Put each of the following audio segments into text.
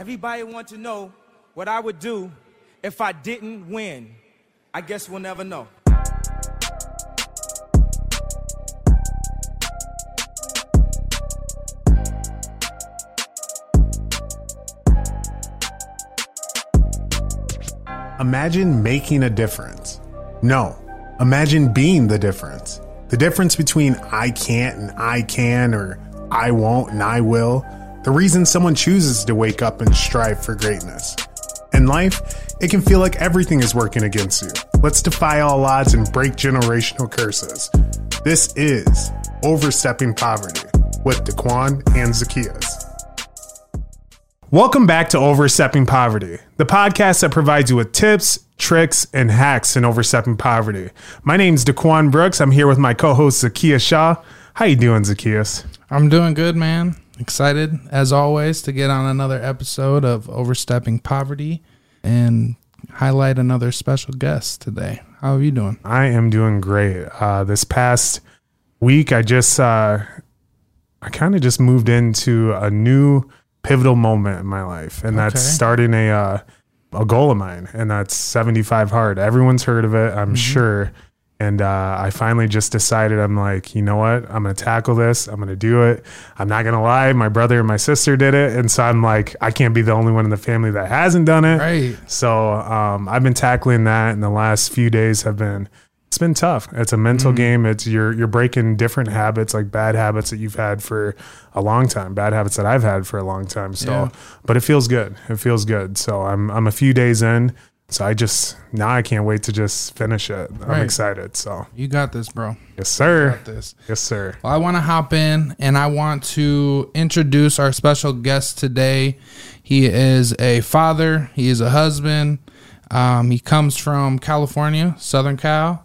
Everybody want to know what I would do if I didn't win. I guess we'll never know. Imagine making a difference. No, imagine being the difference. The difference between I can't and I can, or I won't and I will. The reason someone chooses to wake up and strive for greatness. In life, it can feel like everything is working against you. Let's defy all odds and break generational curses. This is Overstepping Poverty with Daquan and Zacchaeus. Welcome back to Overstepping Poverty, the podcast that provides you with tips, tricks, and hacks in overstepping poverty. My name's Daquan Brooks. I'm here with my co-host Zacchaeus Shaw. How you doing, Zacchaeus? I'm doing good, man. Excited as always to get on another episode of Overstepping Poverty and highlight another special guest today. How are you doing? I am doing great. Uh, this past week, I just uh, I kind of just moved into a new pivotal moment in my life, and that's Okay. starting a uh, a goal of mine, and that's 75 hard. Everyone's heard of it, I'm sure. And uh, I finally just decided, I'm like, you know what? I'm going to tackle this. I'm going to do it. I'm not going to lie. My brother and my sister did it. And so I'm like, I can't be the only one in the family that hasn't done it. Right. So um, I've been tackling that, and the last few days have been it's been tough. It's a mental game. It's you're you're breaking different habits, like bad habits that you've had for a long time, bad habits that I've had for a long time. So, Yeah. but it feels good. It feels good. So I'm I'm a few days in. So I just now I can't wait to just finish it. I'm Right. excited. So You got this, bro. yes, sir. Got this. Yes, sir. Well, I want to hop in and I want to introduce our special guest today. He is a father, he is a husband. Um, he comes from California, Southern Cal.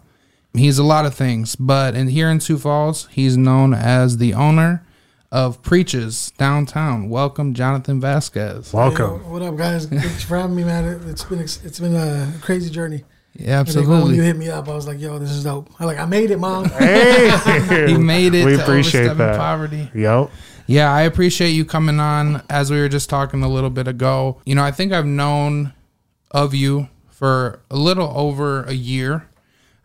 He's a lot of things, but in here in Sioux Falls, he's known as the owner of Preaches downtown. Welcome, Jonathon Vazquez. Welcome. Yo, what up, guys? Thanks for having me, man. It, it's been it's been a crazy journey. Yeah, absolutely. when you hit me up, I was like, "Yo, this is dope." I like, I made it, mom. Hey, He made it. We to appreciate that. Poverty. Yep. Yeah, I appreciate you coming on. As we were just talking a little bit ago, you know, I think I've known of you for a little over a year.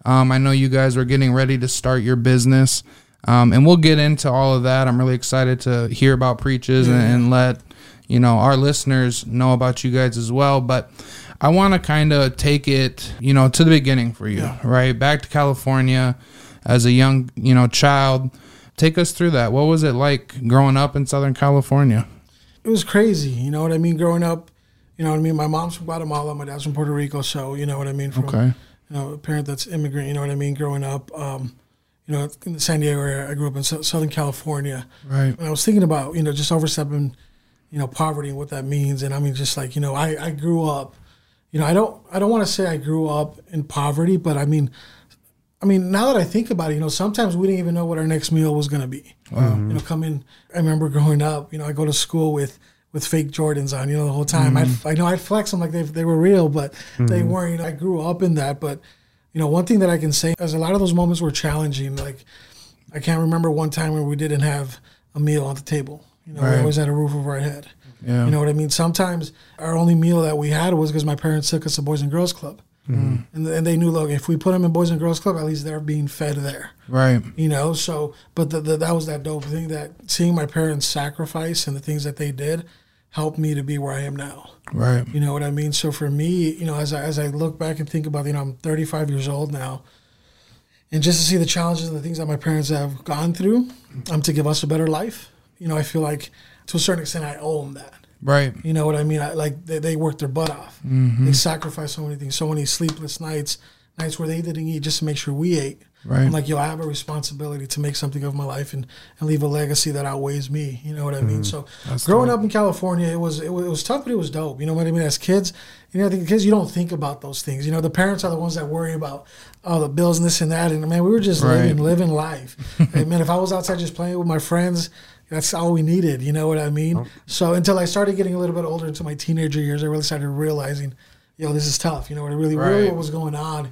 Um, I know you guys were getting ready to start your business, um, and we'll get into all of that. I'm really excited to hear about preaches and, and let you know our listeners know about you guys as well. But I want to kind of take it, you know, to the beginning for you, right? Back to California as a young, you know, child. Take us through that. What was it like growing up in Southern California? it was crazy. You know what I mean? Growing up, you know what I mean. My mom's from Guatemala, my dad's from Puerto Rico, so you know what I mean. From, Okay. You know, a parent that's immigrant. You know what I mean. Growing up, um, you know, in the San Diego area, I grew up in Sou- Southern California. Right. And I was thinking about you know just overstepping, you know, poverty and what that means. And I mean, just like you know, I I grew up. You know, I don't I don't want to say I grew up in poverty, but I mean, I mean, now that I think about it, you know, sometimes we didn't even know what our next meal was going to be. Wow. You know, mm-hmm. coming, I remember growing up, you know, I go to school with with fake Jordans on, you know, the whole time. I'd, mm-hmm. I know I'd flex them like they, they were real, but they mm-hmm. weren't. You know, I grew up in that. But, you know, one thing that I can say is a lot of those moments were challenging. Like, I can't remember one time where we didn't have a meal on the table. You know, we always had a roof over our head. Yeah. You know what I mean? Sometimes our only meal that we had was because my parents took us to Boys and Girls Club. Mm-hmm. And, and they knew, look, if we put them in Boys and Girls Club, at least they're being fed there. Right. You know, so, but the, the, that was that dope thing that seeing my parents sacrifice and the things that they did helped me to be where I am now. Right. You know what I mean? So for me, you know, as I, as I look back and think about, you know, I'm 35 years old now, and just to see the challenges and the things that my parents have gone through, um, to give us a better life, you know, I feel like to a certain extent I owe them that. Right. You know what I mean? I, like they, they worked their butt off. They sacrificed so many things, so many sleepless nights, nights where they didn't eat just to make sure we ate. Right. I'm like, yo, I have a responsibility to make something of my life and, and leave a legacy that outweighs me. You know what I mean? Mm-hmm. So growing up in California, it was, it was it was tough, but it was dope. You know what I mean? As kids, you know, the kids, you don't think about those things. You know, the parents are the ones that worry about all the bills and this and that. And man, we were just Right. living living life. and man, if I was outside just playing with my friends, that's all we needed. You know what I mean? So until I started getting a little bit older into my teenager years, I really started realizing, yo, this is tough. You know what I really, really what was going on.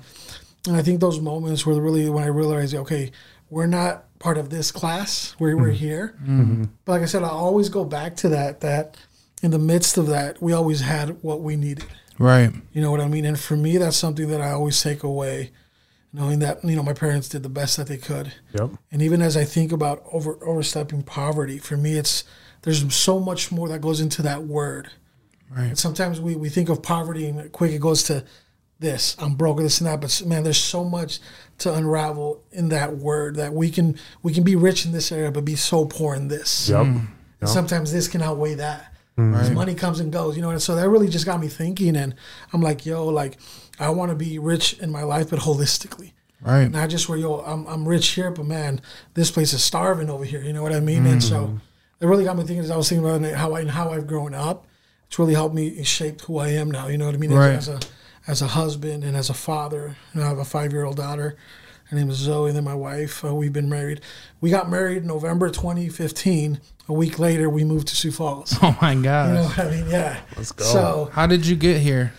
And I think those moments were really when I realized, okay, we're not part of this class. We're, we're mm-hmm. here. Mm-hmm. But like I said, I always go back to that that in the midst of that, we always had what we needed. Right. You know what I mean? And for me, that's something that I always take away, knowing that you know my parents did the best that they could. Yep. And even as I think about over overstepping poverty, for me, it's there's so much more that goes into that word. Right. And sometimes we, we think of poverty and quick it goes to this, I'm broke, this and that. But man, there's so much to unravel in that word that we can we can be rich in this area, but be so poor in this. Yep. Hmm. And sometimes this can outweigh that. Hmm. 'Cause Money comes and goes, you know. And so that really just got me thinking, and I'm like, yo, like I want to be rich in my life, but holistically. Right. Not just where yo, I'm I'm rich here, but man, this place is starving over here. You know what I mean? And so hmm. it really got me thinking. As I was thinking about it, how I and how I've grown up, it's really helped me shape who I am now. You know what I mean? Right. As a as a husband and as a father, and I have a five year old daughter. Her name is Zoe, and then my wife. Uh, we've been married. We got married November 2015. A week later, we moved to Sioux Falls. Oh my God! You know what I mean? Yeah. Let's go. So How did you get here?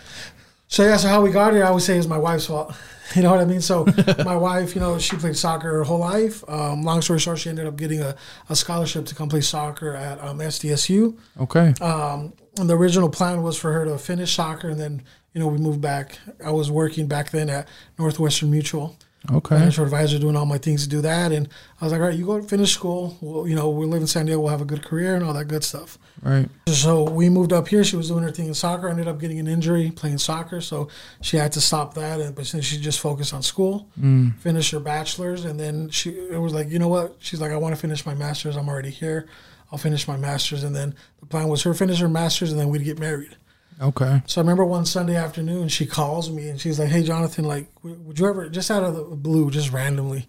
so yeah, so how we got here, I would say is my wife's fault. You know what I mean? So my wife, you know, she played soccer her whole life. Um, long story short, she ended up getting a, a scholarship to come play soccer at um, SDSU. Okay. Um, and the original plan was for her to finish soccer, and then you know we moved back. I was working back then at Northwestern Mutual, Okay. financial advisor, doing all my things to do that. And I was like, all right, you go finish school. Well, you know, we live in San Diego. We'll have a good career and all that good stuff. Right. So we moved up here. She was doing her thing in soccer. Ended up getting an injury playing soccer, so she had to stop that. And but since she just focused on school, mm. finished her bachelor's, and then she it was like, you know what? She's like, I want to finish my master's. I'm already here. I'll finish my master's, and then the plan was her finish her master's, and then we'd get married. Okay. So I remember one Sunday afternoon, she calls me and she's like, "Hey, Jonathon, like, would you ever just out of the blue, just randomly?"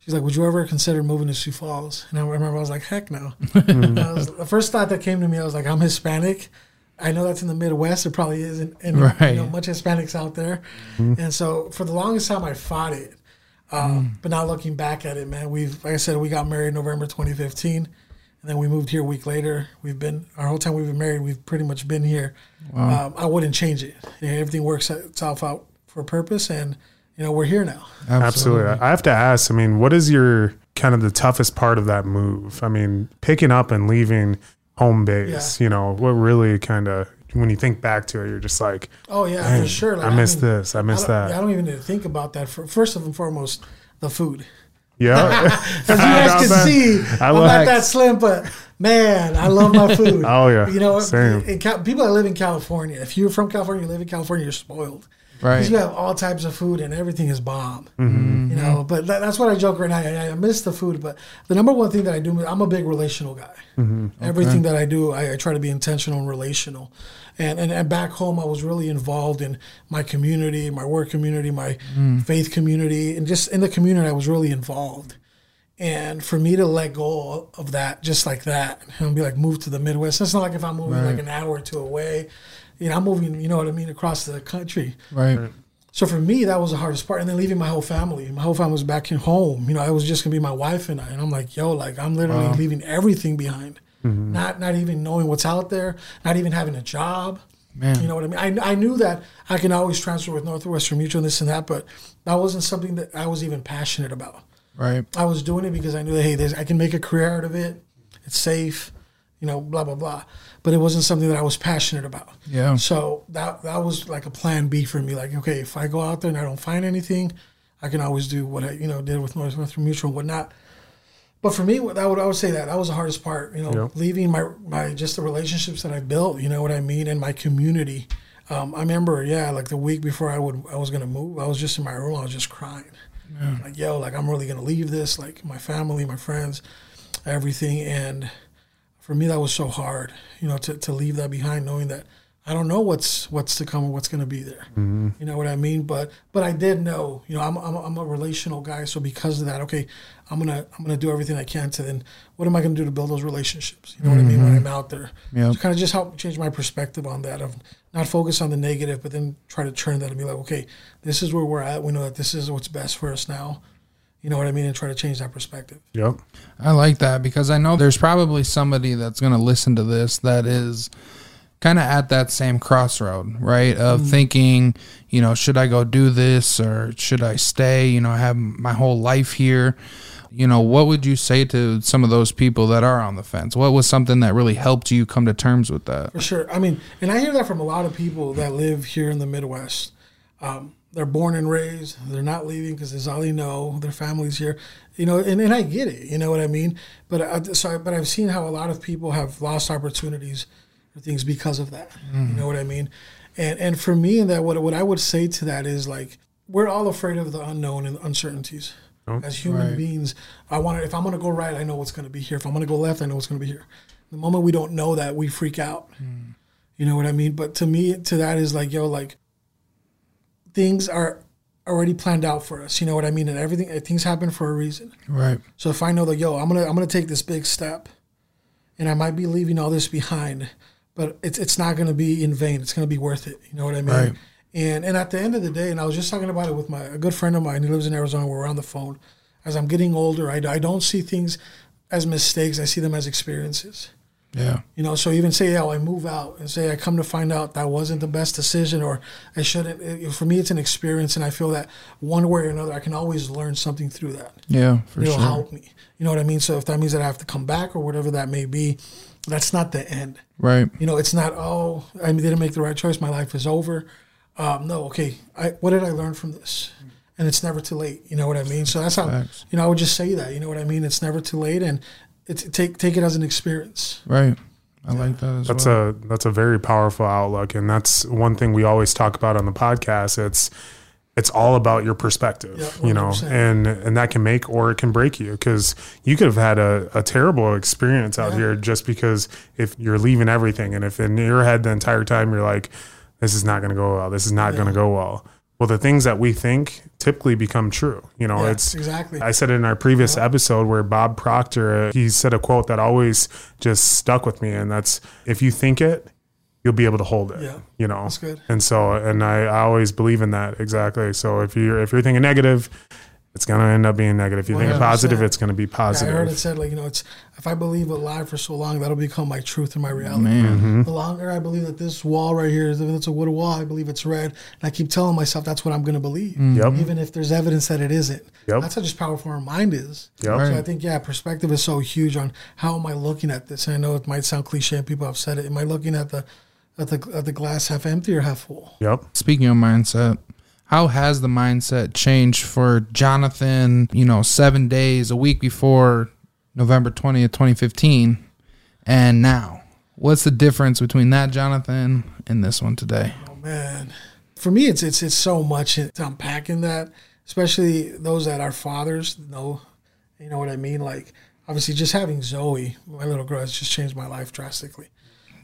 She's like, "Would you ever consider moving to Sioux Falls?" And I remember I was like, "Heck no." Was, the first thought that came to me, I was like, "I'm Hispanic. I know that's in the Midwest. It probably isn't, and Right. you know, much Hispanics out there." And so for the longest time, I fought it. Um, But now looking back at it, man, we've like I said, we got married November 2015. And then we moved here a week later. We've been our whole time we've been married. We've pretty much been here. Um, I wouldn't change it. You know, everything works itself out for a purpose, and you know we're here now. Absolutely. I have to ask, I mean, what is your kind of the toughest part of that move? I mean, picking up and leaving home base, you know, what really kind of, when you think back to it, you're just like, Oh yeah, for sure. Like, I missed mean, this. I missed I that. I don't even need to think about that. For, first and foremost, the food. Yeah. As you guys can see, I I'm not that slim, but man, I love my food. Oh, yeah. you know, Same. In Cal- people that live in California, if you're from California, you live in California, you're spoiled. Right. Because you have all types of food and everything is bomb. Mm-hmm. You know, but that, that's what I joke right now. I, I miss the food, but the number one thing that I do, I'm a big relational guy. Mm-hmm. Everything that I do, I, I try to be intentional and relational. And, and and back home, I was really involved in my community, my work community, my mm. faith community, and just in the community, I was really involved. And for me to let go of that just like that and be like, move to the Midwest, it's not like if I'm moving like an hour or two away. You know, I'm moving, you know what I mean, across the country. Right. So for me, that was the hardest part. And then leaving my whole family. My whole family was back in home. You know, I was just gonna be my wife and I. And I'm like, yo, like I'm literally leaving everything behind. Mm-hmm. Not not even knowing what's out there, not even having a job. Man. You know what I mean? I, I knew that I can always transfer with Northwestern Mutual and this and that, but that wasn't something that I was even passionate about. Right. I was doing it because I knew that hey, there's, I can make a career out of it. It's safe, you know, blah blah blah. But it wasn't something that I was passionate about. Yeah. So that that was like a plan B for me. Like, okay, if I go out there and I don't find anything, I can always do what I you know did with Northwestern Mutual and whatnot. But for me, what I would I would say that that was the hardest part. You know, Yeah. leaving my my just the relationships that I built. You know what I mean, and my community. Um, I remember, yeah, like the week before I would I was gonna move, I was just in my room, I was just crying. Like, yo, like I'm really gonna leave this, like my family, my friends, everything. And for me, that was so hard, you know, to, to leave that behind, knowing that I don't know what's what's to come or what's gonna be there. You know what I mean? But but I did know, you know, I'm I'm, I'm a relational guy, so because of that, okay, I'm gonna I'm gonna do everything I can to then what am I gonna do to build those relationships? You know what I mean mm-hmm. when I'm out there. Yep. So kind of just help change my perspective on that of not focus on the negative, but then try to turn that and be like, okay, this is where we're at. We know that this is what's best for us now. You know what I mean? And try to change that perspective. Yep. I like that because I know there's probably somebody that's going to listen to this that is kind of at that same crossroad, right? Of mm-hmm. thinking, you know, should I go do this or should I stay? You know, I have my whole life here. You know, what would you say to some of those people that are on the fence? What was something that really helped you come to terms with that? For sure. I mean, and I hear that from a lot of people that live here in the Midwest. Um, they're born and raised. They're not leaving because it's all they know. Their family's here, you know. And, and I get it. You know what I mean. But I, so, I, but I've seen how a lot of people have lost opportunities or things because of that. Mm. You know what I mean. And and for me, and that what what I would say to that is like we're all afraid of the unknown and uncertainties. As human right. beings, I want to. If I'm going to go right, I know what's going to be here. If I'm going to go left, I know what's going to be here. The moment we don't know that, we freak out. Mm. You know what I mean? But to me, to that is like, yo, like things are already planned out for us. You know what I mean? And everything, things happen for a reason. Right. So if I know that, yo, I'm gonna, I'm gonna take this big step, and I might be leaving all this behind, but it's, it's not gonna be in vain. It's gonna be worth it. You know what I mean? Right. And and at the end of the day, and I was just talking about it with my a good friend of mine. He lives in Arizona. We're on the phone. As I'm getting older, I, I don't see things as mistakes. I see them as experiences. Yeah. You know, so even say, oh, I move out and say I come to find out that wasn't the best decision or I shouldn't. It, for me, it's an experience, and I feel that one way or another, I can always learn something through that. Yeah, for It'll sure. help me. You know what I mean? So if that means that I have to come back or whatever that may be, that's not the end. Right. You know, it's not, oh, I didn't make the right choice. My life is over. Um, no, okay. I, what did I learn from this? And it's never too late. You know what I mean? So that's how, Facts. you know, I would just say that. You know what I mean? It's never too late. And it's, take, take it as an experience. Right. I like that that's well. a that's a very powerful outlook, and that's one thing we always talk about on the podcast. It's it's all about your perspective, yeah, you know, and and that can make or it can break you because you could have had a, a terrible experience out yeah. here just because if you're leaving everything and if in your head the entire time you're like, this is not going to go well, this is not yeah. going to go well. Well the things that we think typically become true you know yeah, it's exactly. I said it in our previous yeah. episode where bob proctor uh, he said a quote that always just stuck with me and that's if you think it you'll be able to hold it yeah you know? that's good. And so and I, I always believe in that exactly. So if you're if you're thinking negative it's going to end up being negative. If you 100%. think positive, it's going to be positive. Yeah, I heard it said like you know, it's if I believe a lie for so long, that'll become my truth and my reality. Mm-hmm. The longer I believe that this wall right here is if it's a wood wall, I believe it's red, and I keep telling myself that's what I'm going to believe, mm-hmm. yep. even if there's evidence that it isn't. Yep. That's how just powerful our mind is. Yep. So I think yeah, perspective is so huge on how am I looking at this. And I know it might sound cliche, and people have said it. Am I looking at the at the at the glass half empty or half full? Yep. Speaking of mindset, how has the mindset changed for Jonathon, you know, seven days, a week before November 20th, 2015, and now? What's the difference between that Jonathon and this one today? Oh, man. For me, it's it's it's so much unpacking that, especially those that are fathers know, you know what I mean? Like, obviously, just having Zoe, my little girl, has just changed my life drastically.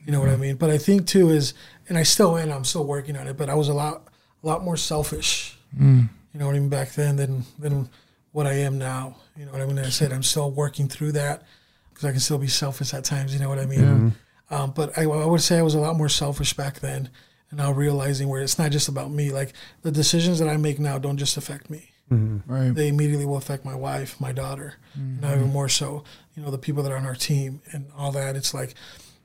You know what I mm-hmm. mean? But I think, too, is, and I still am, I'm still working on it, but I was a lot a lot more selfish. Mm. You know what I mean back then than than what I am now. You know what I mean. I said I'm still working through that because I can still be selfish at times. You know what I mean. Mm-hmm. Um, but I, I, would say I was a lot more selfish back then, and now realizing where it's not just about me. Like the decisions that I make now don't just affect me. Mm-hmm. Right. They immediately will affect my wife, my daughter, mm-hmm. now even more so. You know the people that are on our team and all that. It's like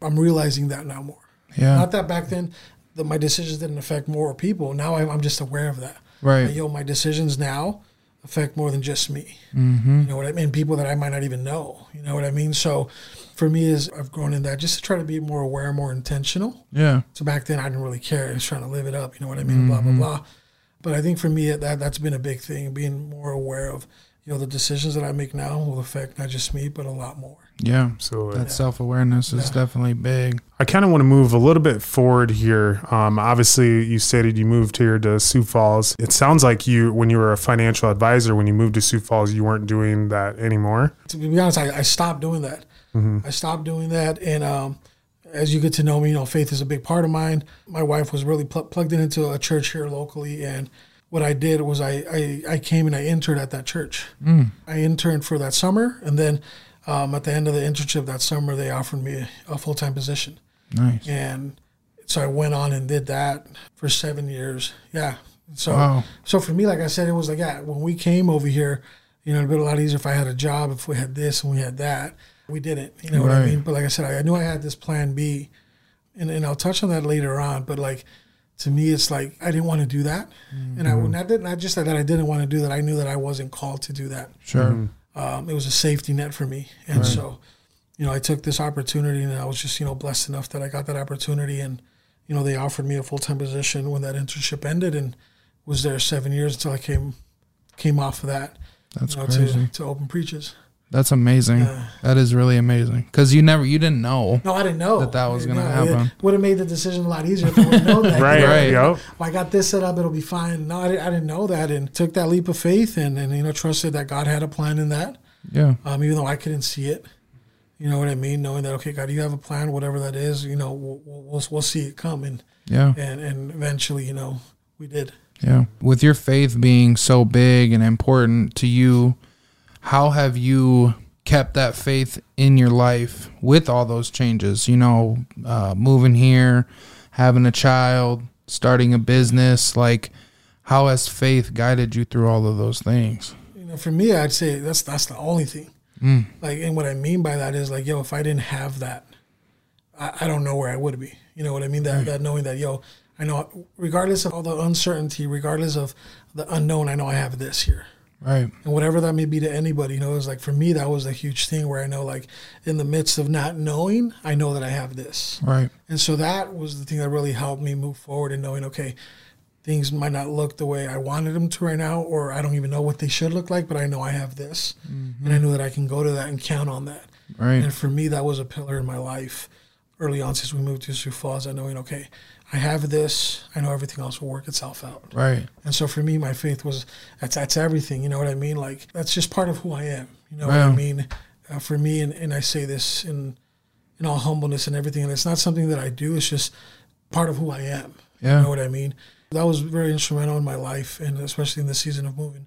I'm realizing that now more. Yeah. Not that back then that my decisions didn't affect more people. Now I'm, I'm just aware of that. Right. yo, my decisions now affect more than just me. Mm-hmm. You know what I mean? People that I might not even know. You know what I mean? So for me, is I've grown in that just to try to be more aware, more intentional. Yeah. So back then I didn't really care. I was trying to live it up. You know what I mean? Mm-hmm. Blah blah blah. But I think for me that that's been a big thing, being more aware of you know the decisions that I make now will affect not just me but a lot more. Yeah, absolutely. That yeah. self awareness is yeah. definitely big. I kind of want to move a little bit forward here. Um, obviously, you stated you moved here to Sioux Falls. It sounds like you, when you were a financial advisor, when you moved to Sioux Falls, you weren't doing that anymore. To be honest, I, I stopped doing that. Mm-hmm. I stopped doing that, and um, as you get to know me, you know, faith is a big part of mine. My wife was really pl- plugged into a church here locally, and what I did was I, I, I came and I interned at that church. Mm. I interned for that summer, and then um, at the end of the internship that summer, they offered me a, a full time position. Nice. And so I went on and did that for seven years. Yeah. So wow. so for me, like I said, it was like yeah. When we came over here, you know, it'd be a lot easier if I had a job, if we had this and we had that. We didn't. You know right. what I mean? But like I said, I, I knew I had this plan B, and and I'll touch on that later on. But like to me, it's like I didn't want to do that, mm-hmm. and I not, not just that I didn't want to do that. I knew that I wasn't called to do that. Sure. Mm-hmm. Um, it was a safety net for me. And so, you know, I took this opportunity, and I was just you know blessed enough that I got that opportunity, and you know they offered me a full time position when that internship ended, and was there seven years until I came came off of that. That's you know, crazy. to to open preaches. That's amazing. That is really amazing. Because you never, you didn't know. No, I didn't know That that was gonna know, happen. It would have made the decision a lot easier if I would known that. Right. You know, Right. Yep. Well, I got this set up; it'll be fine. No, I didn't, I didn't know that, and took that leap of faith, and, and you know, trusted that God had a plan in that, Yeah. um, even though I couldn't see it. You know what I mean? Knowing that, okay, God, you have a plan, whatever that is. You know, we'll we'll, we'll, we'll see it come, and, Yeah. and and eventually, you know, we did. Yeah. With your faith being so big and important to you, how have you kept that faith in your life with all those changes? You know, uh, moving here, having a child, starting a business. Like, how has faith guided you through all of those things? You know, for me, I'd say that's that's the only thing. Like, and what I mean by that is like, yo, if I didn't have that, I, I don't know where I would be. You know what I mean? That that knowing that, yo, I know, regardless of all the uncertainty, regardless of the unknown, I know I have this here. Right. And whatever that may be to anybody, you know, it's like for me, that was a huge thing where I know, like, in the midst of not knowing, I know that I have this. Right. And so that was the thing that really helped me move forward in knowing, okay, things might not look the way I wanted them to right now, or I don't even know what they should look like, but I know I have this. Mm-hmm. And I know that I can go to that and count on that. Right. And for me, that was a pillar in my life early on since we moved to Sioux Falls, that knowing, okay, I have this, I know everything else will work itself out. Right. And so for me, my faith was that's that's everything. You know what I mean? Like that's just part of who I am. You know what I mean? Uh, for me, and, and I say this in in all humbleness and everything. And it's not something that I do. It's just part of who I am. Yeah. You know what I mean? That was very instrumental in my life, and especially in the season of moving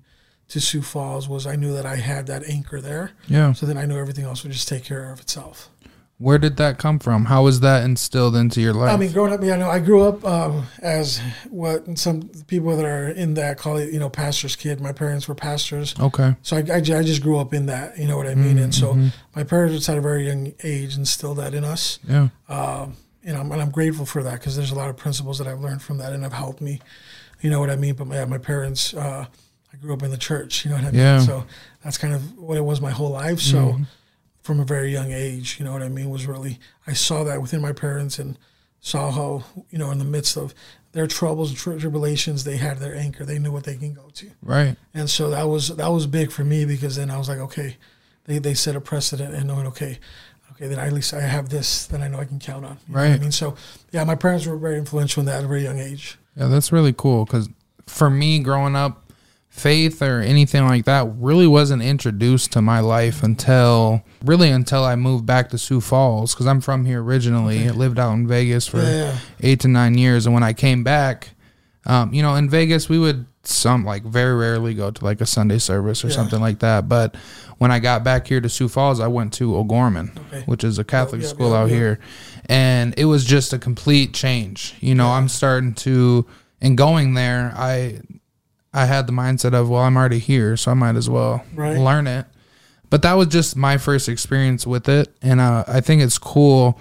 to Sioux Falls. Was I knew that I had that anchor there. Yeah. So then I knew everything else would just take care of itself. Where did that come from? How was that instilled into your life? I mean, growing up, yeah, no, I grew up um, as what some people that are in that call it, you know, pastor's kid. My parents were pastors. okay. So I, I, I just grew up in that, you know what I mean? And so my parents at a very young age instilled that in us. Yeah. Um, and, I'm, and I'm grateful for that because there's a lot of principles that I've learned from that and have helped me, you know what I mean? But my, my parents, uh, I grew up in the church, you know what I mean? Yeah. So that's kind of what it was my whole life. So from a very young age, you know what I mean, was really, I saw that within my parents and saw how, you know, in the midst of their troubles and tribulations, they had their anchor. They knew what they can go to Right. and so that was that was big for me because then I was like, okay, they, they set a precedent and knowing, okay, okay, then at least I have this that I know I can count on. Know I mean, so yeah, my parents were very influential in that at a very young age. Yeah, that's really cool because for me, growing up, faith or anything like that really wasn't introduced to my life until really until I moved back to Sioux Falls because I'm from here originally. I lived out in Vegas for Yeah. eight to nine years, and when I came back, um, you know, in Vegas we would some like very rarely go to like a Sunday service or Yeah. something like that. But when I got back here to Sioux Falls, I went to O'Gorman, Okay. which is a Catholic yeah, school out here, and it was just a complete change. You know, I'm starting to and going there, I I had the mindset of, well, I'm already here, so I might as well Right. learn it. But that was just my first experience with it, and uh, I think it's cool,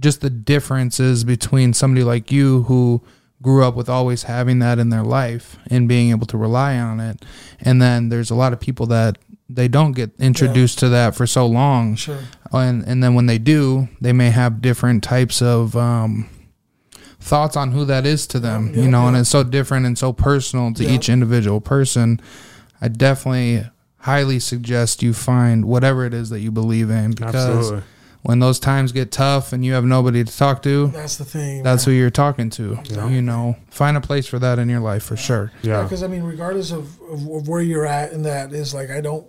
just the differences between somebody like you who grew up with always having that in their life and being able to rely on it, and then there's a lot of people that they don't get introduced to that for so long, Sure. and and then when they do, they may have different types of um, thoughts on who that is to them, Yeah, you know, and it's so different and so personal to Yeah. each individual person. I definitely highly suggest you find whatever it is that you believe in because Absolutely. when those times get tough and you have nobody to talk to, That's the thing. that's who you're talking to. Yeah. You know, find a place for that in your life for sure. Yeah. because I mean, regardless of, of, of where you're at and that is like I don't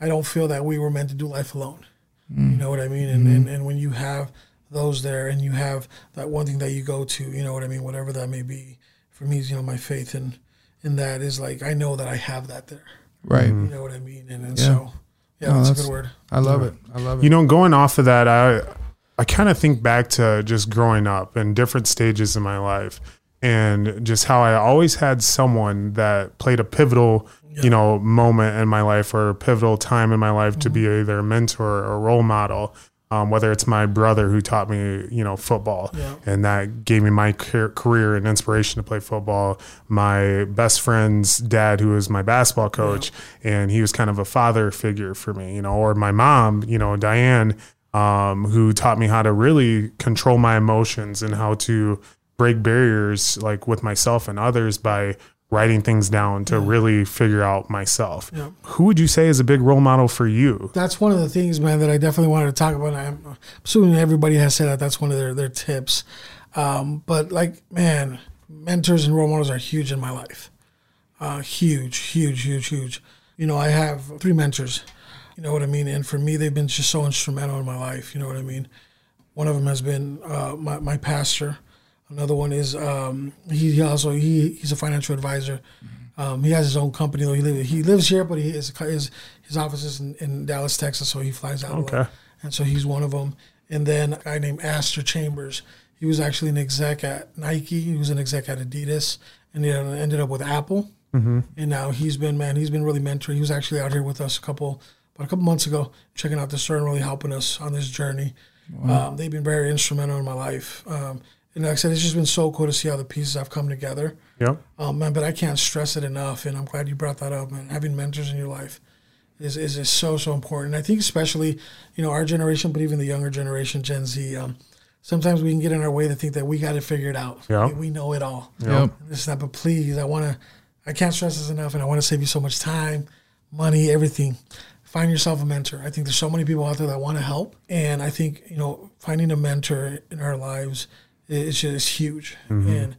I don't feel that we were meant to do life alone. Mm. You know what I mean? And, and and when you have those there and you have that one thing that you go to, you know what I mean, whatever that may be. For me, you know, my faith in in that is like I know that I have that there. Right. You mm-hmm. know what I mean? And, and Yeah. so yeah, No, that's, a good word. I love it. I love it. You know, going off of that, I I kind of think back to just growing up and different stages in my life, and just how I always had someone that played a pivotal, you know, moment in my life or a pivotal time in my life to be mm-hmm. either a mentor or a role model. Um, whether it's my brother who taught me, you know, football, Yeah. and that gave me my career and inspiration to play football. My best friend's dad, who was my basketball coach, and he was kind of a father figure for me, you know, or my mom, you know, Diane, um, who taught me how to really control my emotions and how to break barriers like with myself and others by writing things down to really figure out myself. Yeah. Who would you say is a big role model for you? That's one of the things, man, that I definitely wanted to talk about. I'm assuming everybody has said that that's one of their, their tips. Um, but like, man, mentors and role models are huge in my life. Uh, huge, huge, huge, huge. You know, I have three mentors. You know what I mean? And for me, they've been just so instrumental in my life. You know what I mean? One of them has been uh, my, my pastor. Another one is um, he, also he, he's a financial advisor. Um, he has his own company though. He, live, he lives here, but he is his his office is in, in Dallas, Texas, so he flies out. Okay. and so he's one of them. And then a guy named Astor Chambers. He was actually an exec at Nike. He was an exec at Adidas, and he ended up with Apple. Mm-hmm. And now he's been man, he's been really mentoring. He was actually out here with us a couple about a couple months ago, checking out the store and really helping us on this journey. Um, they've been very instrumental in my life. Um, and like I said, it's just been so cool to see how the pieces have come together. Yeah. Um, man, but I can't stress it enough, and I'm glad you brought that up. Man, having mentors in your life is is, is so so important. I think especially you know our generation, but even the younger generation, Gen Z. Um, sometimes we can get in our way to think that we got to figure it out. Yeah. We, we know it all. Yeah. This is not, but please, I want to. I can't stress this enough, and I want to save you so much time, money, everything. Find yourself a mentor. I think there's so many people out there that want to help, and I think you know finding a mentor in our lives is just huge. Mm-hmm. And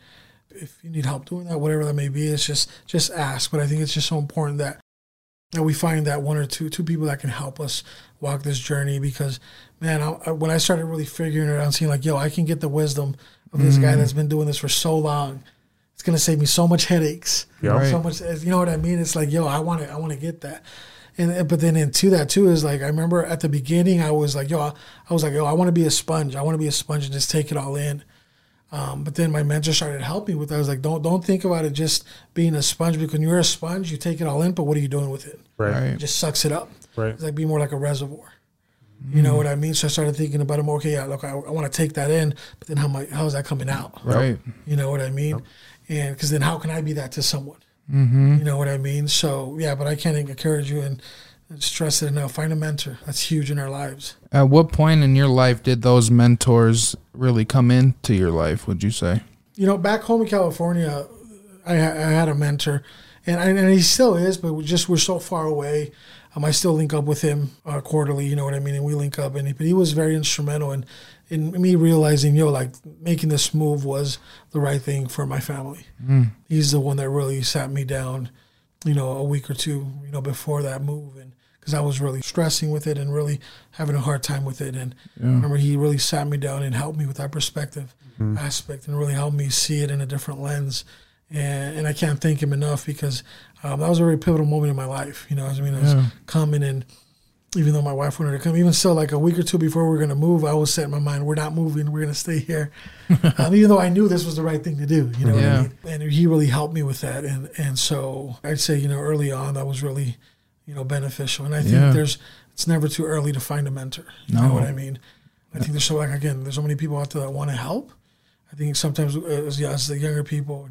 if you need help doing that, whatever that may be, it's just just ask. But I think it's just so important that that we find that one or two two people that can help us walk this journey. Because man, I, I, when I started really figuring it out, seeing like, yo, I can get the wisdom of this guy mm-hmm. that's been doing this for so long. It's gonna save me so much headaches. Yeah. Right. So much, you know what I mean? It's like, yo, I want to, I want to get that. And but then into that too is like I remember at the beginning I was like, yo, I, I was like, yo, I want to be a sponge. I want to be a sponge and just take it all in. Um, but then my mentor started helping with that. I was like, don't don't think about it just being a sponge because when you're a sponge, you take it all in, but what are you doing with it? Right. It just sucks it up. Right. It's like be more like a reservoir. You know what I mean? So I started thinking about it more. Okay, yeah, look, I, I want to take that in, but then how am I, how is that coming out? Right. You know what I mean? And because then how can I be that to someone? Mm-hmm. You know what I mean? So yeah, but I can't encourage you and, and stress it enough. Find a mentor. That's huge in our lives. At what point in your life did those mentors really come into your life? Would you say? You know, back home in California, I, I had a mentor, and, I, and he still is, but we just we're so far away. Um, I still link up with him uh, quarterly. You know what I mean? And we link up, and he, but he was very instrumental in in me realizing, yo, like making this move was the right thing for my family. He's the one that really sat me down, you know, a week or two, you know, before that move, and because I was really stressing with it and really having a hard time with it. And I remember he really sat me down and helped me with that perspective aspect and really helped me see it in a different lens. And, and I can't thank him enough because um, that was a very pivotal moment in my life. You know, I mean, I was coming and even though my wife wanted to come, even still, like a week or two before we were going to move, I was set in my mind, we're not moving, we're going to stay here. um, even though I knew this was the right thing to do, you know what Yeah. I mean? And he really helped me with that. And, and so I'd say, you know, early on, that was really, you know, beneficial. And I think Yeah. there's, it's never too early to find a mentor. You know No. what I mean? I think there's so, like, again, there's so many people out there that want to help. I think sometimes uh, as, yeah, as the younger people,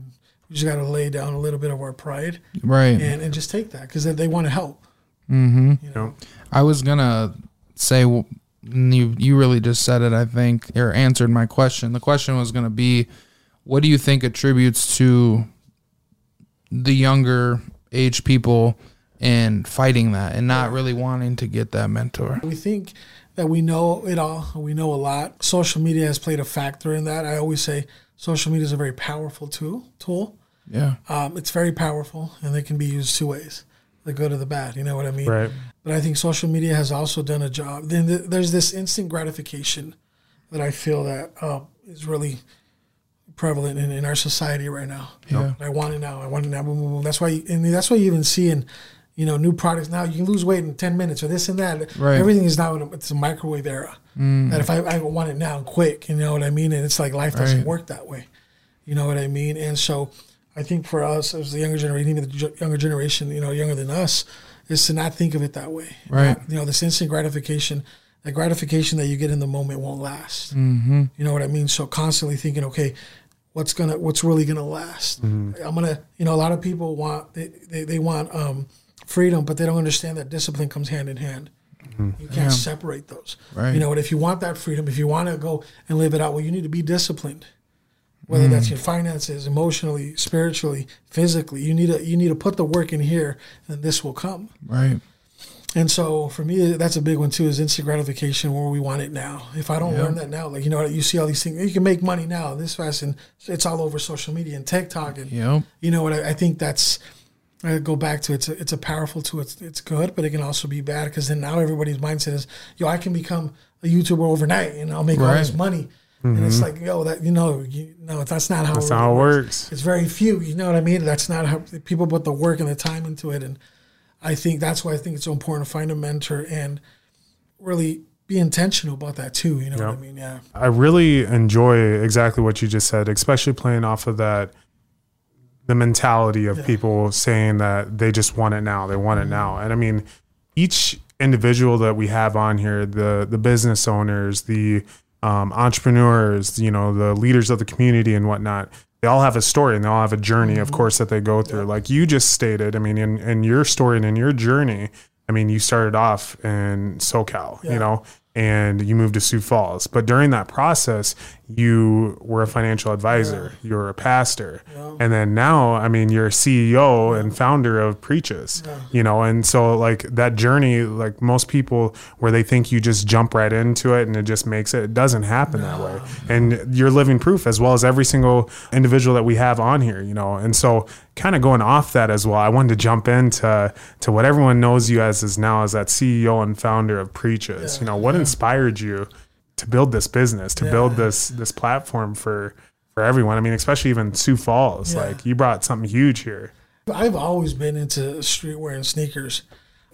we just got to lay down a little bit of our pride Right. and, and just take that because they, they want to help. mm-hmm. You know? I was gonna say w- you you really just said it. I think or answered my question. The question was gonna be, what do you think attributes to the younger age people and fighting that and not really wanting to get that mentor? We think that we know it all, we know a lot. Social media has played a factor in that. I always say social media is a very powerful tool. Tool. Yeah. Um, it's very powerful, and it can be used two ways: the good or the bad. You know what I mean? Right. But I think social media has also done a job. Then there's this instant gratification that I feel that uh, is really prevalent in, in our society right now. Yeah. I want it now. I want it now. Boom, boom, boom. That's why, and that's why you even see in, you know, new products now. You can lose weight in ten minutes or this and that. Right. Everything is now in a, it's a microwave era. That if I, I want it now, quick, you know what I mean. And it's like life doesn't Right. work that way. You know what I mean? And so, I think for us as the younger generation, even the younger generation, you know, younger than us, is to not think of it that way. Right. Not- you know, this instant gratification that gratification that you get in the moment won't last. Mm-hmm. You know what I mean? So constantly thinking, okay, what's gonna, what's really gonna last? I'm gonna, you know, a lot of people want they they, they want um, freedom, but they don't understand that discipline comes hand in hand. Mm-hmm. You can't separate those. Right. You know, and if you want that freedom, if you want to go and live it out, well, you need to be disciplined. Whether that's mm. your finances, emotionally, spiritually, physically, you need to you need to put the work in here, and this will come. Right. And so for me, that's a big one too. Is instant gratification where we want it now. If I don't learn that now, like you know, you see all these things, you can make money now this fast, and it's all over social media and TikTok, and Yep. you know what? I, I think that's. I go back to it's a, it's a powerful tool. It's it's good, but it can also be bad because then now everybody's mindset is, yo, I can become a YouTuber overnight and I'll make all this Right. money. And it's mm-hmm. like, yo, that you know, you no, that's not how That's it how it works. works. It's very few. You know what I mean? That's not how people put the work and the time into it. And I think that's why I think it's so important to find a mentor and really be intentional about that too. You know what I mean? Yeah. I really enjoy exactly what you just said, especially playing off of that the mentality of people saying that they just want it now, they want it now. And I mean, each individual that we have on here, the the business owners, the um, entrepreneurs, you know, the leaders of the community and whatnot, they all have a story and they all have a journey, of course, that they go through. Like you just stated, I mean, in, in your story and in your journey, I mean, you started off in SoCal, you know, and you moved to Sioux Falls. But during that process, you were a financial advisor, you were a pastor, and then now, I mean, you're a CEO and founder of Preaches, you know, and so like that journey, like most people, where they think you just jump right into it and it just makes it, it doesn't happen that way. And you're living proof as well as every single individual that we have on here, you know, and so kind of going off that as well, I wanted to jump into to what everyone knows you as is now as that CEO and founder of Preaches. You know, what inspired you to build this business, to build this this platform for for everyone? I mean, especially even Sioux Falls. Yeah. Like you brought something huge here. I've always been into streetwear and sneakers.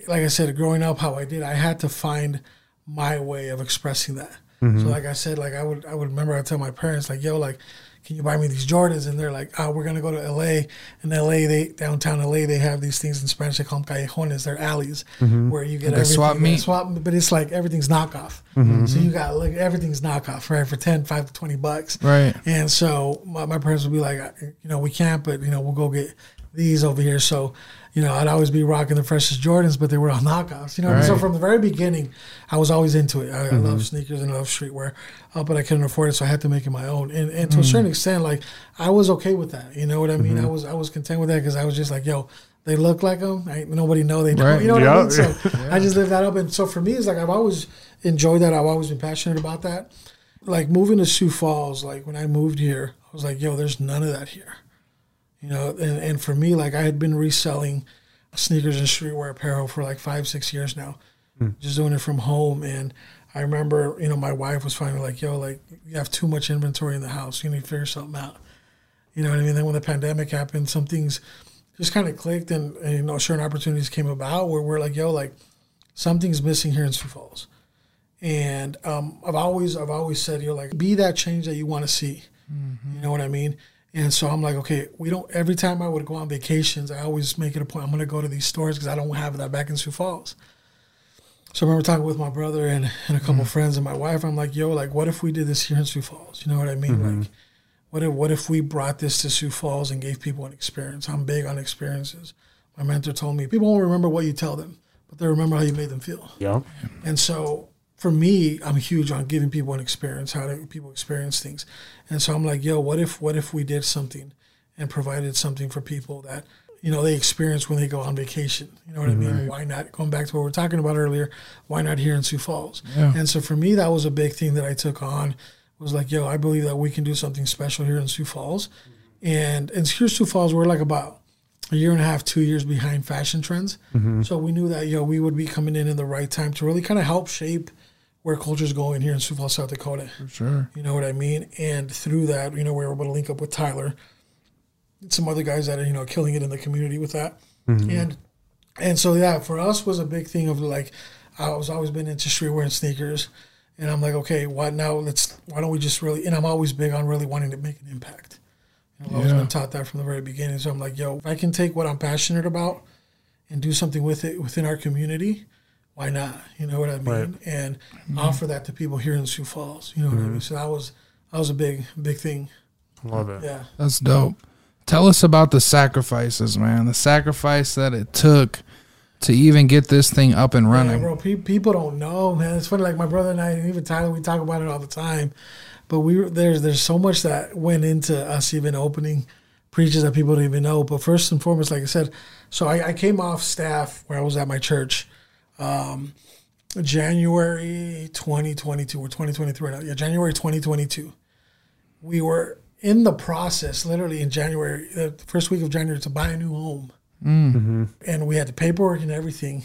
Like I said, growing up, how I did, I had to find my way of expressing that. So, mm-hmm. like I said, like I would, I would remember I tell my parents, like, "Yo, like, can you buy me these Jordans?" And they're like, "Oh, we're gonna go to L.A. In L.A., they downtown L.A. they have these things in Spanish they call them callejones. They're alleys mm-hmm. where you get a everything. swap meet? Swap, but it's like everything's knockoff. Mm-hmm. So you got like everything's knockoff, right? For 10, 5 to twenty bucks, Right. and so my, my parents would be like, you know, we can't, but you know, we'll go get these over here. So, you know, I'd always be rocking the freshest Jordans, but they were all knockoffs. You know, and so from the very beginning, I was always into it. I, I love mm-hmm. sneakers and I love streetwear, uh, but I couldn't afford it, so I had to make it my own. And and to a mm. certain extent, like I was okay with that. You know what I mean? Mm-hmm. I was I was content with that because I was just like, yo. They look like them. I, nobody know they know. Right. You know what I mean? So I just lived that up, and so for me, it's like I've always enjoyed that. I've always been passionate about that. Like moving to Sioux Falls, like when I moved here, I was like, yo, there's none of that here. You know, and, and for me, like I had been reselling sneakers and streetwear apparel for like five, six years now, just doing it from home. And I remember, you know, my wife was finally like, yo, like you have too much inventory in the house. You need to figure something out. You know what I mean? Then when the pandemic happened, some things just kind of clicked and, and, you know, certain opportunities came about where we're like, yo, like something's missing here in Sioux Falls. And um, I've always I've always said you're like be that change that you want to see. You know what I mean? And so I'm like, okay, we don't. Every time I would go on vacations, I always make it a point. I'm going to go to these stores because I don't have that back in Sioux Falls. So I remember talking with my brother and, and a couple mm-hmm. friends and my wife. I'm like, yo, like, what if we did this here in Sioux Falls? You know what I mean? Mm-hmm. Like, what if what if we brought this to Sioux Falls and gave people an experience? I'm big on experiences. My mentor told me people won't remember what you tell them, but they remember how you made them feel. Yeah. And so for me, I'm huge on giving people an experience, how do people experience things. And so I'm like, yo, what if what if we did something and provided something for people that, you know, they experience when they go on vacation. You know what I mean? Why not going back to what we were talking about earlier, why not here in Sioux Falls? And so for me that was a big thing that I took on was like, yo, I believe that we can do something special here in Sioux Falls. And and here Sioux Falls, we're like about a year and a half, two years behind fashion trends. Mm-hmm. So we knew that yo, we would be coming in in the right time to really kind of help shape where culture's going here in Sioux Falls, South Dakota. Sure. You know what I mean? And through that, you know, we were able to link up with Tyler, and some other guys that are you know killing it in the community with that. Mm-hmm. And and so yeah, for us was a big thing of like I was always been into streetwear and sneakers, and I'm like, okay, why now? Let's why don't we just really? And I'm always big on really wanting to make an impact. You know, I've always Yeah. been taught that from the very beginning. So I'm like, yo, if I can take what I'm passionate about and do something with it within our community, why not? You know what I mean? Right. And offer that to people here in Sioux Falls. You know what I mean? Mm-hmm. So that was that was a big big thing. Love it. Yeah. That's dope. Tell us about the sacrifices, man. The sacrifice that it took to even get this thing up and Yeah, running. bro. Pe- people don't know, man. It's funny. Like my brother and I, and even Tyler, we talk about it all the time. But we there's there's so much that went into us even opening preaches that people don't even know. But first and foremost, like I said, so I, I came off staff where I was at my church, um, January 2022 or 2023 right now. Yeah, January 2022. We were in the process, literally in January, the first week of January, to buy a new home mm. mm-hmm. and we had the paperwork and everything,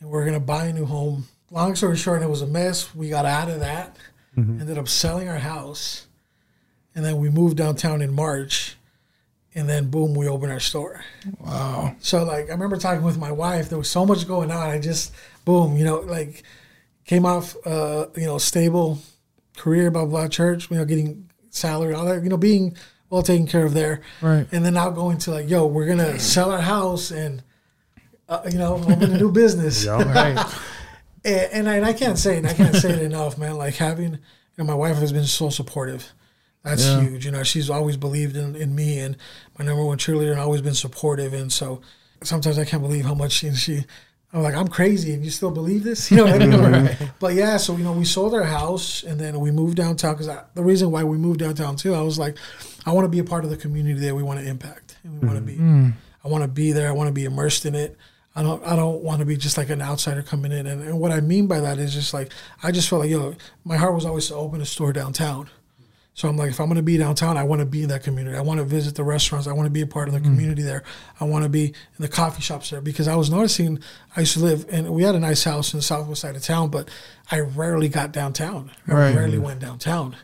and we are gonna buy a new home. Long story short, it was a mess. We got out of that, mm-hmm. ended up selling our house, and then we moved downtown in March, and then boom, we opened our store. Wow. So like I remember talking with my wife. There was so much going on. I just boom, you know, like came off uh, you know, stable career, blah blah church, you know, getting salary, all that, you know, being well taken care of there. Right. And then now going to like, yo, we're gonna sell our house and uh, you know, open a new business. yeah, Right. And, and, I, and I can't say it. I can't say it enough, man. Like having, you know, my wife has been so supportive. That's Yeah. huge. You know, she's always believed in, in me and my number one cheerleader and always been supportive. And so sometimes I can't believe how much she, she I'm like, I'm crazy and you still believe this? You know what I mean? Mm-hmm. But yeah, so, you know, we sold our house and then we moved downtown because the reason why we moved downtown too, I was like, I want to be a part of the community that we want to impact and we want to be. Mm-hmm. Mm. I want to be there. I want to be immersed in it. I don't. I don't want to be just like an outsider coming in. And, and what I mean by that is just like I just felt like yo, my heart was always to open a store downtown. So I'm like, if I'm going to be downtown, I want to be in that community. I want to visit the restaurants. I want to be a part of the mm. community there. I want to be in the coffee shops there because I was noticing. I used to live and we had a nice house in the southwest side of town, but I rarely got downtown. I Right. rarely went downtown.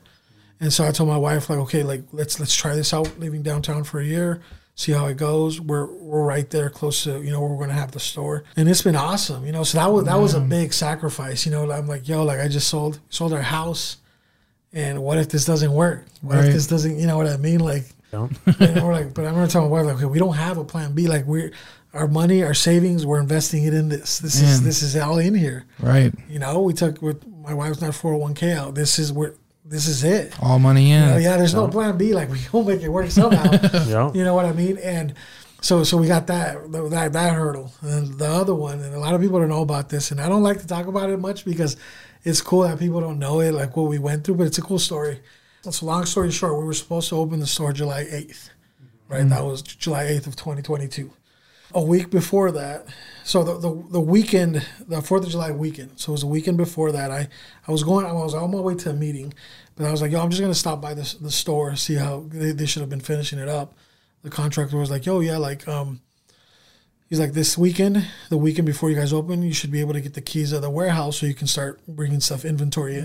And so I told my wife, like, okay, like let's let's try this out, living downtown for a year, see how it goes. We're we're right there, close to you know where we're gonna have the store, and it's been awesome. You know, so that was that was a mm. big sacrifice. You know, I'm like, yo, like I just sold sold our house, and what if this doesn't work? What Right. if this doesn't? You know what I mean? Like, Yeah. and we're like, but I'm gonna tell my wife, like, okay, we don't have a plan B. Like, we're our money, our savings, we're investing it in this. This is this is all in here. Right. You know, we took with my wife's not 401k out. This is where this is it. All money in. Oh, yeah, there's no plan B. Like we will make it work somehow. Yeah. you know what I mean? And so, so we got that that that hurdle, and then the other one, and a lot of people don't know about this, and I don't like to talk about it much because it's cool that people don't know it, like what we went through, but it's a cool story. So, long story short, we were supposed to open the store July 8th, right? That was July 8th of 2022. A week before that, so the, the, the weekend, the Fourth of July weekend. So it was a weekend before that. I, I was going, I was on my way to a meeting, but I was like, yo, I'm just gonna stop by the the store, see how they, they should have been finishing it up. The contractor was like, yo, yeah, like, um, he's like, this weekend, the weekend before you guys open, you should be able to get the keys of the warehouse so you can start bringing stuff inventory in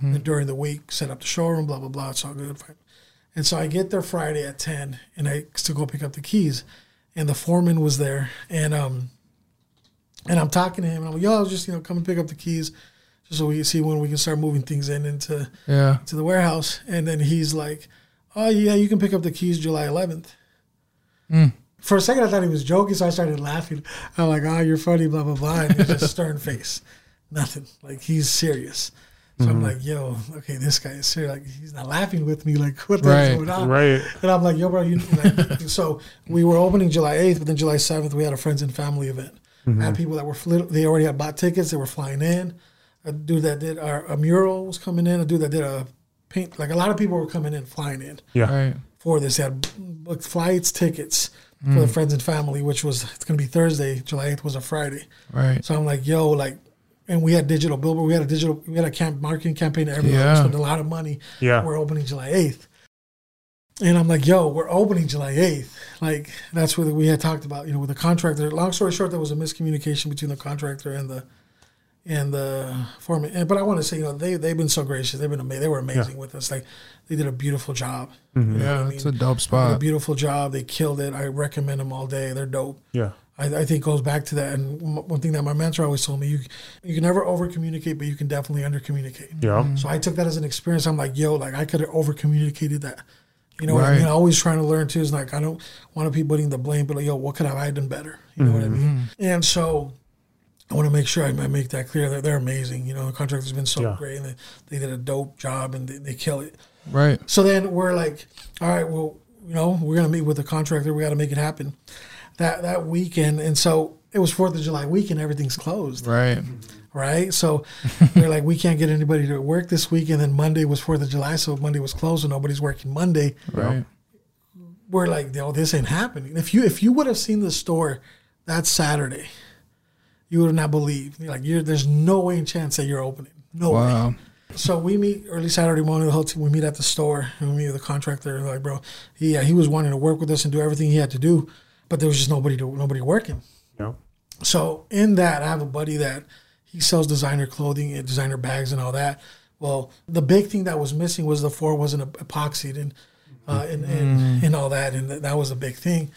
And during the week, set up the showroom, blah blah blah. It's all good. Fine. And so I get there Friday at ten, and I to go pick up the keys, and the foreman was there, and um, and I'm talking to him, and I'm like, yo, I'll just you know come and pick up the keys, just so we can see when we can start moving things in into Yeah. to the warehouse. And then he's like, oh yeah, you can pick up the keys July 11th. For a second, I thought he was joking, so I started laughing. I'm like, oh, you're funny, blah blah blah, and he's just stern face, nothing. Like he's serious. So I'm mm-hmm. like, yo, okay, this guy is serious. Like he's not laughing with me. Like what the Right, going on? Right. And I'm like, yo, bro, you. Like, so we were opening July 8th, but then July 7th we had a friends and family event. I had mm-hmm. people that were they already had bought tickets. They were flying in. A dude that did our, a mural was coming in. A dude that did a paint. Like a lot of people were coming in, flying in Yeah. Right. for this. They had booked flights, tickets for the mm. friends and family, which was it's gonna be Thursday. July 8th was a Friday. Right. So I'm like, yo, like, and we had digital billboard. We had a digital, we had a camp marketing campaign everywhere. Yeah. We spent a lot of money. Yeah. We're opening July 8th. And I'm like, yo, we're opening July 8th. Like, that's what we had talked about, you know, with the contractor. Long story short, there was a miscommunication between the contractor and the and uh, the foreman. And, but I want to say, you know, they, they've been so gracious. They've been amazing. They were amazing with us. Like, they did a beautiful job. Mm-hmm. You know Yeah. I It's a dope Did a spot. beautiful job. They killed it. I recommend them all day. They're dope. Yeah. I, I think goes back to that. And one thing that my mentor always told me, you you can never over communicate, but you can definitely under communicate. Yeah. Mm-hmm. So I took that as an experience. I'm like, yo, like I could have over communicated that. You know what I Right. mean? Always trying to learn too. Is like I don't want to be putting the blame, but like, yo, what could I have I done better? You know what I mm-hmm. mean? And so I want to make sure I, I make that clear. They're, they're amazing. You know, the contractor's been so Yeah. great, and they, they did a dope job, and they, they kill it. Right. So then we're like, all right, well, you know, we're gonna meet with the contractor. We got to make it happen that that weekend. And so it was Fourth of July weekend. Everything's closed, Right. right? So we're like, we can't get anybody to work this week. And then Monday was Fourth of July, so Monday was closed, and nobody's working Monday. Right. We're like, no, this ain't happening. If you if you would have seen the store that Saturday, you would have not believed. You're like, you're, there's no way in chance that you're opening. No way. Wow. So we meet early Saturday morning. The whole team we meet at the store and we meet with the contractor. Like, bro, he uh, he was wanting to work with us and do everything he had to do, but there was just nobody to nobody working. Yep. So in that, I have a buddy that he sells designer clothing and designer bags and all that. Well, the big thing that was missing was the floor wasn't epoxied and uh, and, and and all that, and th- that was a big thing.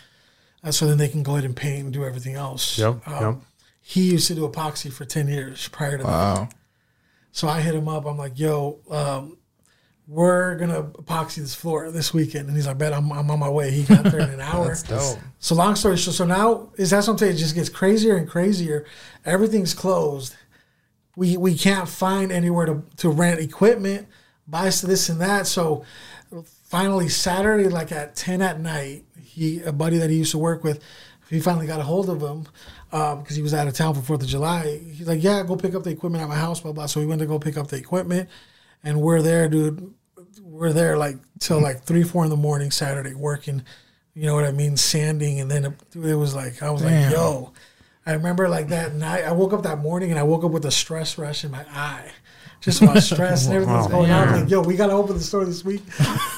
Uh, so then they can go ahead and paint and do everything else. Yep. Um, yep. He used to do epoxy for ten years prior to that. Wow. So I hit him up. I'm like, yo, um, we're gonna epoxy this floor this weekend, and he's like, bet I'm, I'm on my way. He got there in an hour. That's dope. So long story short, so now is that's what It just gets crazier and crazier. Everything's closed. We we can't find anywhere to, to rent equipment, buy this and that. So finally Saturday, like at ten at night, he a buddy that he used to work with, he finally got a hold of him Um, because he was out of town for Fourth of July. He's like, yeah, go pick up the equipment at my house, blah blah. So we went to go pick up the equipment, and we're there, dude. We're there like till like three four in the morning Saturday working. You know what I mean? Sanding, and then it, it was like I was Damn. like, yo. I remember like that night. I woke up that morning and I woke up with a stress rush in my eye, just my stress and everything's going on. I'm like, yo, we gotta open the store this week.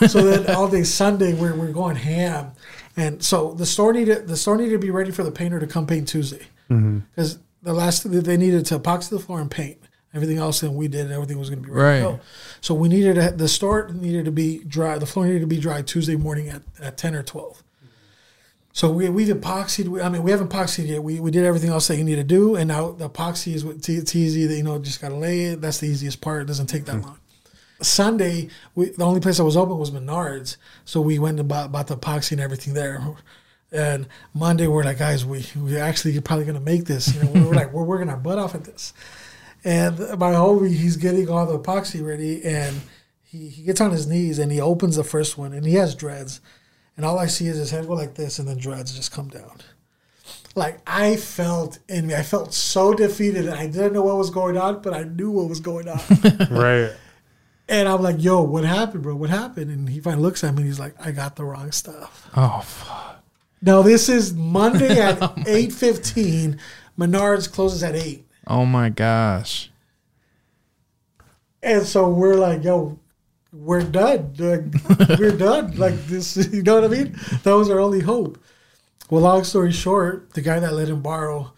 so then all day Sunday we're we're going ham, and so the store needed the store needed to be ready for the painter to come paint Tuesday mm-hmm. because the last they needed to epoxy the floor and paint. Everything else then we did, everything was going to be ready to Right. go. So we needed to, the store needed to be dry. The floor needed to be dry Tuesday morning at, at ten or twelve. So we we've epoxied. We, I mean, we haven't epoxied yet. We, we did everything else that you need to do, and now the epoxy is what- it's it's easy. That you know, just gotta lay it. That's the easiest part. It doesn't take that hmm. long. Sunday, we, the only place that was open was Menards, so we went and bought, bought the epoxy and everything there. And Monday, we're like, guys, we we actually probably gonna make this. You know, we're like, we're working our butt off at this. And my homie, he's getting all the epoxy ready, and he, he gets on his knees and he opens the first one, and he has dreads, and all I see is his head go like this, and then dreads just come down. Like I felt in me, I felt so defeated, and I didn't know what was going on, but I knew what was going on. Right. And I'm like, "Yo, what happened, bro? What happened?" And he finally looks at me, and he's like, "I got the wrong stuff." Oh, fuck. Now this is Monday at eight fifteen. Menards closes at eight. Oh my gosh. And so we're like, yo, we're done. Like, we're done. Like this, you know what I mean? That was our only hope. Well, long story short, the guy that let him borrow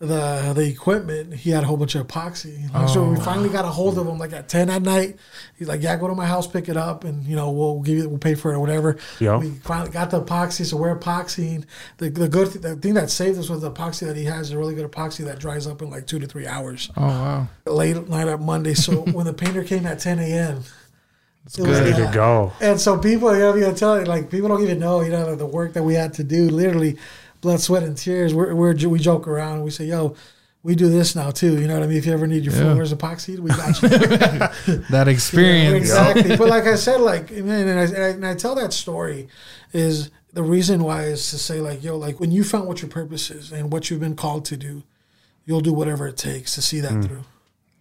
the the equipment, he had a whole bunch of epoxy. Long story, we oh, finally got a hold of him like at ten at night. He's like, "Yeah, go to my house, pick it up, and you know we'll give you, we'll pay for it or whatever." Yeah. We finally got the epoxy, so we're epoxying. The the good th- the thing that saved us was the epoxy that he has. is A really good epoxy that dries up in like two to three hours Oh, wow. late night on Monday. So when the painter came at 10 a.m., it was Ready like- to go. And so people, you know, gonna tell you, like people don't even know, you know, the work that we had to do. Literally, blood, sweat, and tears. We're, we're we joke around. We say, "Yo, we do this now too." You know what I mean? If you ever need your Yeah. floors epoxied, we got you. That Yeah, experience. exactly. but like I said, like and, and, I, and I and I tell that story is the reason why is to say like yo, like when you found what your purpose is and what you've been called to do, you'll do whatever it takes to see that hmm. through.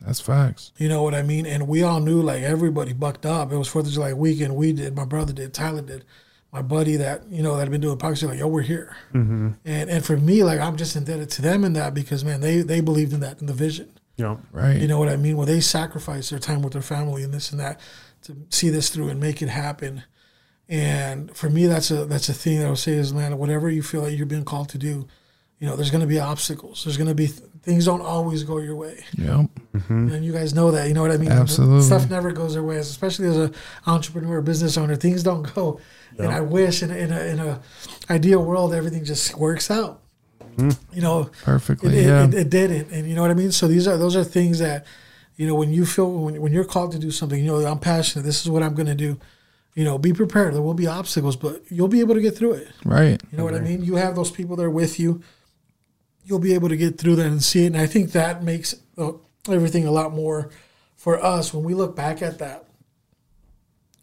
That's facts. You know what I mean? And we all knew like everybody bucked up. It was Fourth of July weekend. We did. My brother did. Tyler did. My buddy that you know that had been doing epoxy like yo, we're here. Mm-hmm. And and for me, like I'm just indebted to them in that because man, they they believed in that in the vision. Yep. Right. You know what I mean? Well, they sacrificed their time with their family and this and that to see this through and make it happen. And for me, that's a that's a thing that I would say is, man, whatever you feel like you're being called to do, you know, there's going to be obstacles. There's going to be th- things don't always go your way, Yep. Mm-hmm. and you guys know that. You know what I mean? Absolutely. stuff never goes their way, especially as an entrepreneur, business owner. Things don't go, and I wish in a, in a in a ideal world everything just works out. Hmm. You know, Perfectly. it, it, yeah. it, it didn't, and you know what I mean. So these are those are things that, you know, when you feel when, when you're called to do something, you know, I'm passionate. This is what I'm going to do. You know, be prepared. There will be obstacles, but you'll be able to get through it. right. You know what I mm-hmm. mean? You have those people there with you. You'll be able to get through that and see it. And I think that makes uh, everything a lot more for us when we look back at that.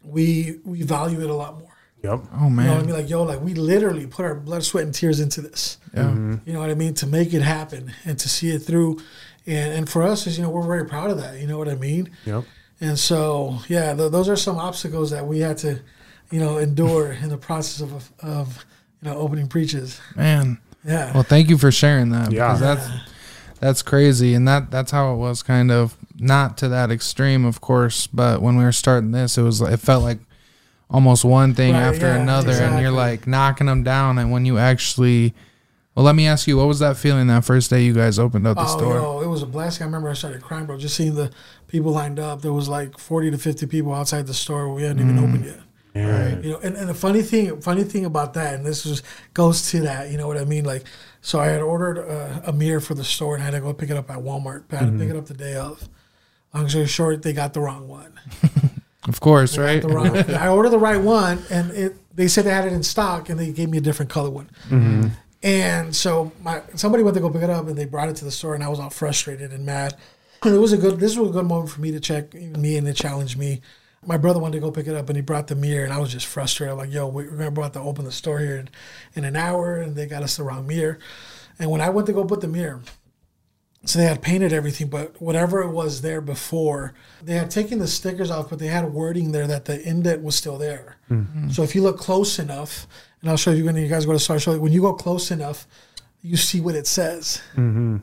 We we value it a lot more. Yep. Oh man. You know what I mean? Like, yo, like we literally put our blood, sweat, and tears into this. Yeah. You know what I mean? To make it happen and to see it through. And and for us, is you know, we're very proud of that. You know what I mean? Yep. And so, yeah, th- those are some obstacles that we had to, you know, endure in the process of of you know opening preaches. Man. Yeah. Well, thank you for sharing that. Yeah. Because that's that's crazy, and that that's how it was. Kind of not to that extreme, of course, but when we were starting this, it was it felt like almost one thing Right, after yeah, another, and you're like knocking them down. And when you actually, well, let me ask you, what was that feeling that first day you guys opened up the Oh, store? Oh, it was a blessing. I remember I started crying, bro. Just seeing the people lined up. There was like forty to fifty people outside the store. We hadn't even mm. opened yet. Yeah. You know, and, and the funny thing, funny thing about that, and this was goes to that. You know what I mean? Like, so I had ordered uh, a, a mirror for the store, and I had to go pick it up at Walmart. I had to pick mm-hmm. it up the day of. Long story short, they got the wrong one. Of course, They right? the wrong- I ordered the right one, and it, they said they had it in stock, and they gave me a different color one. Mm-hmm. And so my somebody went to go pick it up, and they brought it to the store, and I was all frustrated and mad. And it was a good. This was a good moment for me to check me, and it challenged me. My brother wanted to go pick it up, and he brought the mirror, and I was just frustrated. I'm like, "Yo, we're gonna about to open the store here in, in an hour, and they got us the wrong mirror." And when I went to go put the mirror, so they had painted everything, but whatever it was there before, they had taken the stickers off, but they had wording there that the indent was still there. Hmm. Hmm. So if you look close enough, and I'll show you when you guys go to start showing, when you go close enough, you see what it says. Mm-hmm.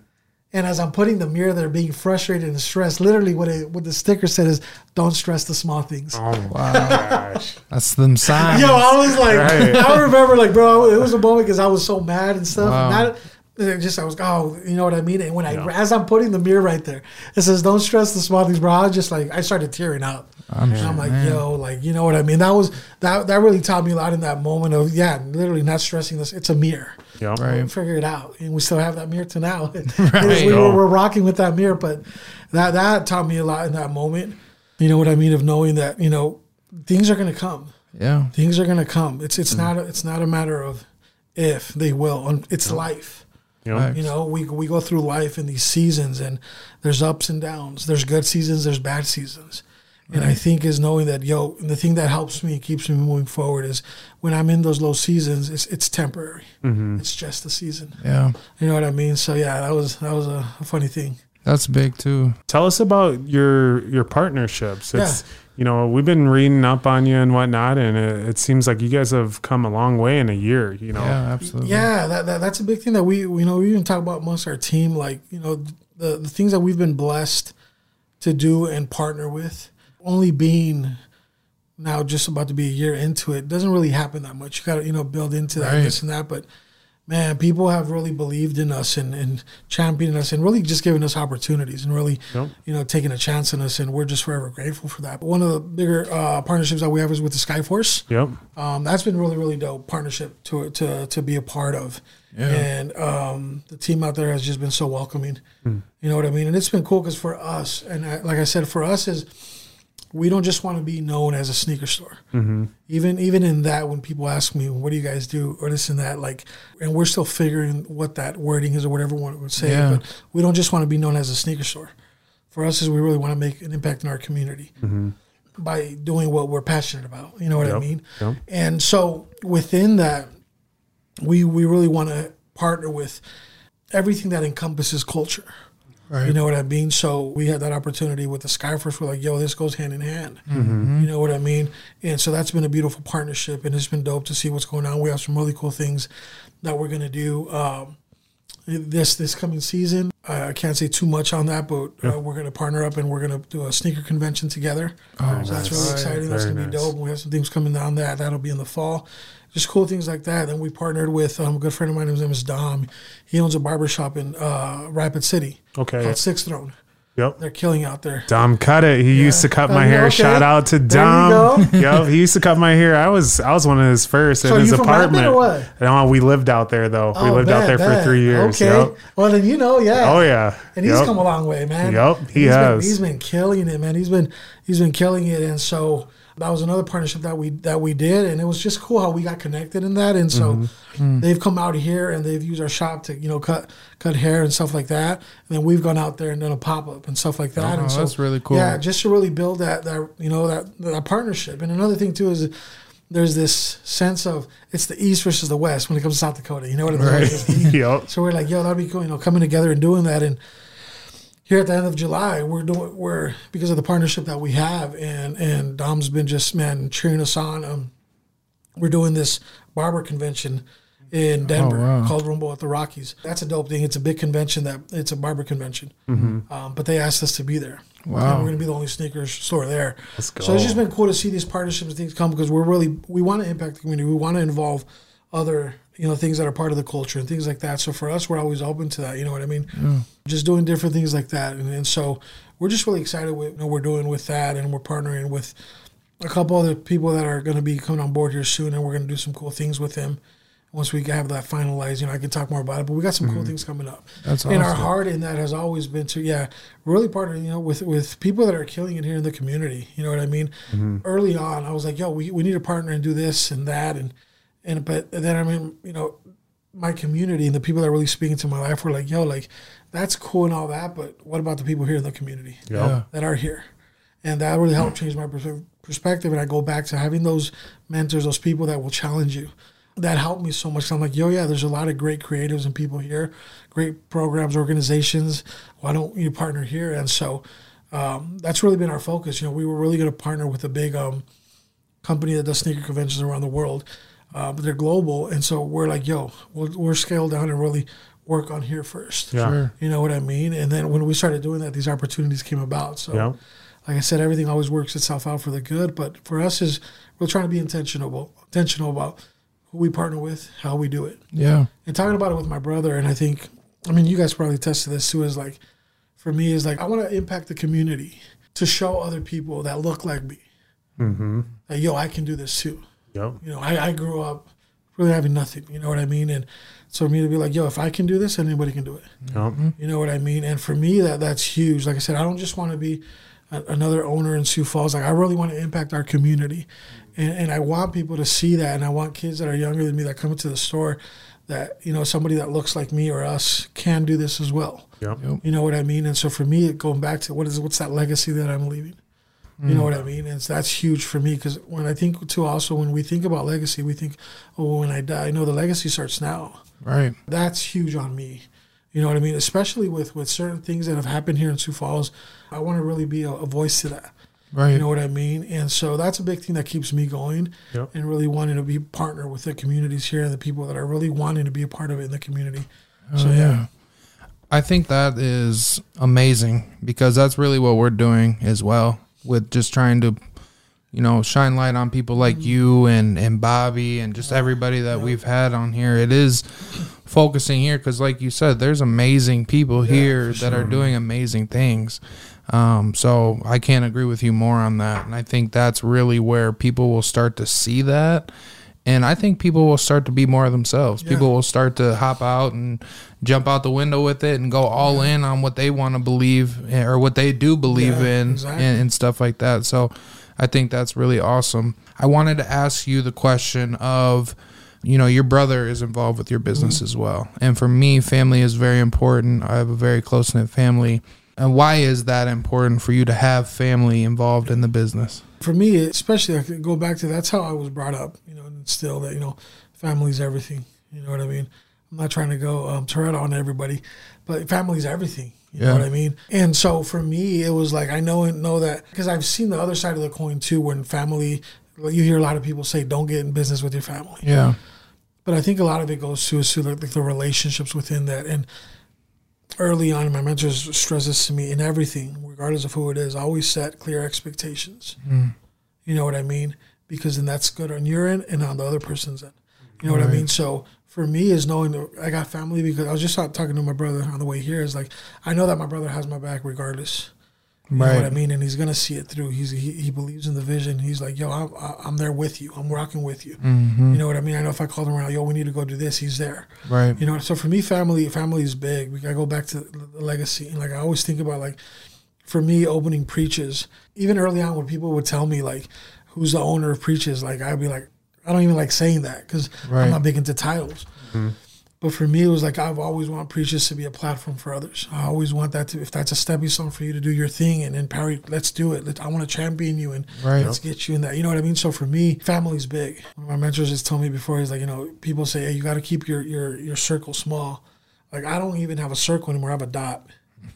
And as I'm putting the mirror there, being frustrated and stressed, literally what it, what the sticker said is, "Don't stress the small things." Oh my gosh. That's them signs. Yo, I was like, Right. I remember, like, bro, it was a moment because I was so mad and stuff. Wow. Not, it just I was, oh, you know what I mean. And when I, as I'm putting the mirror right there, it says, "Don't stress the small things, bro." I was just like, I started tearing up. I'm And sure, I'm like, man. yo, like, you know what I mean? That was that that really taught me a lot in that moment of, yeah, literally not stressing this. It's a mirror. Yep. Right. Figure it out, and we still have that mirror to now. Right. we were, we're rocking with that mirror, but that that taught me a lot in that moment. You know what I mean? Of knowing that you know things are going to come Yeah. things are gonna come. It's it's not a, it's not a matter of if they will. It's life. Yep. Right. You know, we we go through life in these seasons, and there's ups and downs. There's good seasons. There's bad seasons. And I think is knowing that yo, the thing that helps me, keeps me moving forward, is when I'm in those low seasons, it's it's temporary. Mm-hmm. It's just a season. Yeah. You know what I mean? So yeah, that was that was a, a funny thing. That's big too. Tell us about your your partnerships. It's Yeah. you know we've been reading up on you and whatnot, and it, it seems like you guys have come a long way in a year. You know. Yeah, absolutely. Yeah, that, that that's a big thing that we you know we even talk about amongst our team, like you know the the things that we've been blessed to do and partner with. Only being now just about to be a year into it doesn't really happen that much. You got to you know build into that Right. this and that, but. Man, people have really believed in us and, and championing us and really just giving us opportunities and really, Yep. you know, taking a chance on us. And we're just forever grateful for that. But one of the bigger uh, partnerships that we have is with the Skyforce Yep. um, that's been really really dope partnership to to to be a part of and um, the team out there has just been so welcoming you know what i mean and it's been cool because for us and I, like i said for us is we don't just want to be known as a sneaker store mm-hmm. even even in that when people ask me what do you guys do or this and that like and we're still figuring what that wording is or whatever one would say Yeah. but we don't just want to be known as a sneaker store for us is we really want to make an impact in our community mm-hmm. by doing what we're passionate about. You know what I mean? yep. And so within that, we we really want to partner with everything that encompasses culture. Right. You know what I mean? So we had that opportunity with the Skyforce. We're like, yo, this goes hand in hand. Mm-hmm. You know what I mean? And so that's been a beautiful partnership, and it's been dope to see what's going on. We have some really cool things that we're gonna do. Um, this this coming season. I I can't say too much on that, but uh, we're going to partner up and we're going to do a sneaker convention together. Oh, so that's really nice. exciting. That's Very going to be dope. We have some things coming down that that'll be in the fall. Just cool things like that. Then we partnered with um, a good friend of mine. His name is Dom. He owns a barber shop in uh, Rapid City Okay. called Sixth Throne. Yep. They're killing out there. Dom cut it. He used to cut my yeah, hair. okay. Shout out to Dom. yep, he used to cut my hair. I was I was one of his first So in his apartment. or what? No, we lived out there though. we Oh, lived out there for three years. Okay. Yep. Well, then you know, yeah. Oh yeah. And he's Yep. come a long way, man. Yep, he He's has. Been, he's been killing it, man. He's been he's been killing it, and so that was another partnership that we that we did, and it was just cool how we got connected in that. And so Mm-hmm. they've come out here and they've used our shop to you know cut cut hair and stuff like that. And then we've gone out there and done a pop up and stuff like that. Oh, and so that's really cool. Yeah, just to really build that that you know that that partnership. And another thing too is. There's this sense of it's the East versus the West when it comes to South Dakota. You know what I mean? Right. It's the East. Yep. So we're like, yo, that'd be cool, you know, coming together and doing that. And here at the end of July, we're doing we're because of the partnership that we have, and and Dom's been just man cheering us on. Um, we're doing this barber convention in Denver Oh, wow. called Rumble at the Rockies. That's a dope thing. It's a big convention that it's a barber convention, um, but they asked us to be there. Wow. And we're gonna be the only sneakers store there. Let's go. So it's just been cool to see these partnerships and things come because we're really we want to impact the community. We want to involve other you know things that are part of the culture and things like that. So for us, we're always open to that. You know what I mean? Mm. Just doing different things like that, and, and so we're just really excited with what we're doing with that, and we're partnering with a couple other people that are going to be coming on board here soon, and we're going to do some cool things with them. Once we have that finalized, you know, I can talk more about it. But we got some cool mm-hmm. things coming up. That's and our heart in that has always been to, yeah, really partnering, you know, with with people that are killing it here in the community. You know what I mean? Mm-hmm. Early on, I was like, yo, we, we need to partner and do this and that, and and but then I mean, you know, my community and the people that are really speaking to my life were like, yo, like that's cool and all that, but what about the people here in the community? Yep. that are here. And that really helped change my pers- perspective. And I go back to having those mentors, those people that will challenge you. That helped me so much. I'm like, yo, yeah, there's a lot of great creatives and people here, great programs, organizations. Why don't you partner here? And so um, that's really been our focus. You know, we were really going to partner with a big um, company that does sneaker conventions around the world, uh, but they're global. And so we're like, yo, we'll, we're scale down and really work on here first. Yeah. Sure. You know what I mean? And then when we started doing that, these opportunities came about. So, Yeah. like I said, everything always works itself out for the good. But for us, is we're trying to be intentional, intentional about who we partner with, how we do it, Yeah. and talking about it with my brother. And I think, I mean, you guys probably attest to this too. Is like, for me, is like I want to impact the community to show other people that look like me Mm-hmm. that yo, I can do this too. Yep. You know, I, I grew up really having nothing. You know what I mean? And so for me to be like, yo, if I can do this, anybody can do it. Yep. You know what I mean? And for me, that that's huge. Like I said, I don't just want to be a, another owner in Sioux Falls. Like I really want to impact our community, and, and I want people to see that. And I want kids that are younger than me that come into the store that you know somebody that looks like me or us can do this as well. Yep. Yep. You know what I mean? And so for me, going back to what is what's that legacy that I'm leaving? You know mm. what I mean? And that's huge for me because when I think too, also when we think about legacy, we think, oh, when I die, no, the legacy starts now Right. that's huge on me. You know what I mean? Especially with with certain things that have happened here in Sioux Falls, I want to really be a, a voice to that. Right. You know what I mean? And so that's a big thing that keeps me going, Yep. and really wanting to be partner with the communities here and the people that are really wanting to be a part of it in the community. Oh, so Oh, yeah, I think that is amazing because that's really what we're doing as well with just trying to, you know, shine light on people like you and, and Bobby and just everybody that we've had on here. It is focusing here because, like you said, there's amazing people here that are doing amazing things. Um, so I can't agree with you more on that. And I think that's really where people will start to see that. And I think people will start to be more of themselves. Yeah. People will start to hop out and jump out the window with it and go all in on what they want to believe or what they do believe Yeah, in exactly. and, and stuff like that. So I think that's really awesome. I wanted to ask you the question of, you know, your brother is involved with your business Mm-hmm. as well. And for me, family is very important. I have a very close knit family. And why is that important for you to have family involved in the business? for me, especially, I could go back to that's how I was brought up. You know, and still that you know, family's everything. You know what I mean? I'm not trying to go um, Toretto on everybody, but family's everything. You know Yeah. what I mean? And so for me, it was like I know and know that because I've seen the other side of the coin too. When family, you hear a lot of people say, "Don't get in business with your family." Yeah. But I think a lot of it goes to is to like the relationships within that. And early on, my mentors stress this to me in everything, regardless of who it is. Always set clear expectations. Mm-hmm. You know what I mean? Because then that's good on your end and on the other person's end. You know what I mean? So for me, is knowing that I got family because I was just talking to my brother on the way here. Is like I know that my brother has my back regardless. You know what I mean? And he's gonna see it through. He's he, he believes in the vision. He's like, yo, I'm I'm there with you. I'm rocking with you. Mm-hmm. You know what I mean? I know if I called him around, yo, we need to go do this. He's there. Right. You know, so for me, family family is big. We gotta go back to the legacy. And like I always think about like, for me, opening preaches. Even early on, when people would tell me like, who's the owner of Preaches, like I'd be like, I don't even like saying that because Right. I'm not big into titles. But for me, it was like I've always wanted Preaches to be a platform for others. I always want that to, if that's a stepping stone for you to do your thing, and then Perry, let's do it. Let, I want to champion you, and Right. let's get you in that. You know what I mean? So for me, family's big. My mentors has told me before, he's like, you know, people say, hey, you got to keep your your your circle small. Like I don't even have a circle anymore. I have a dot.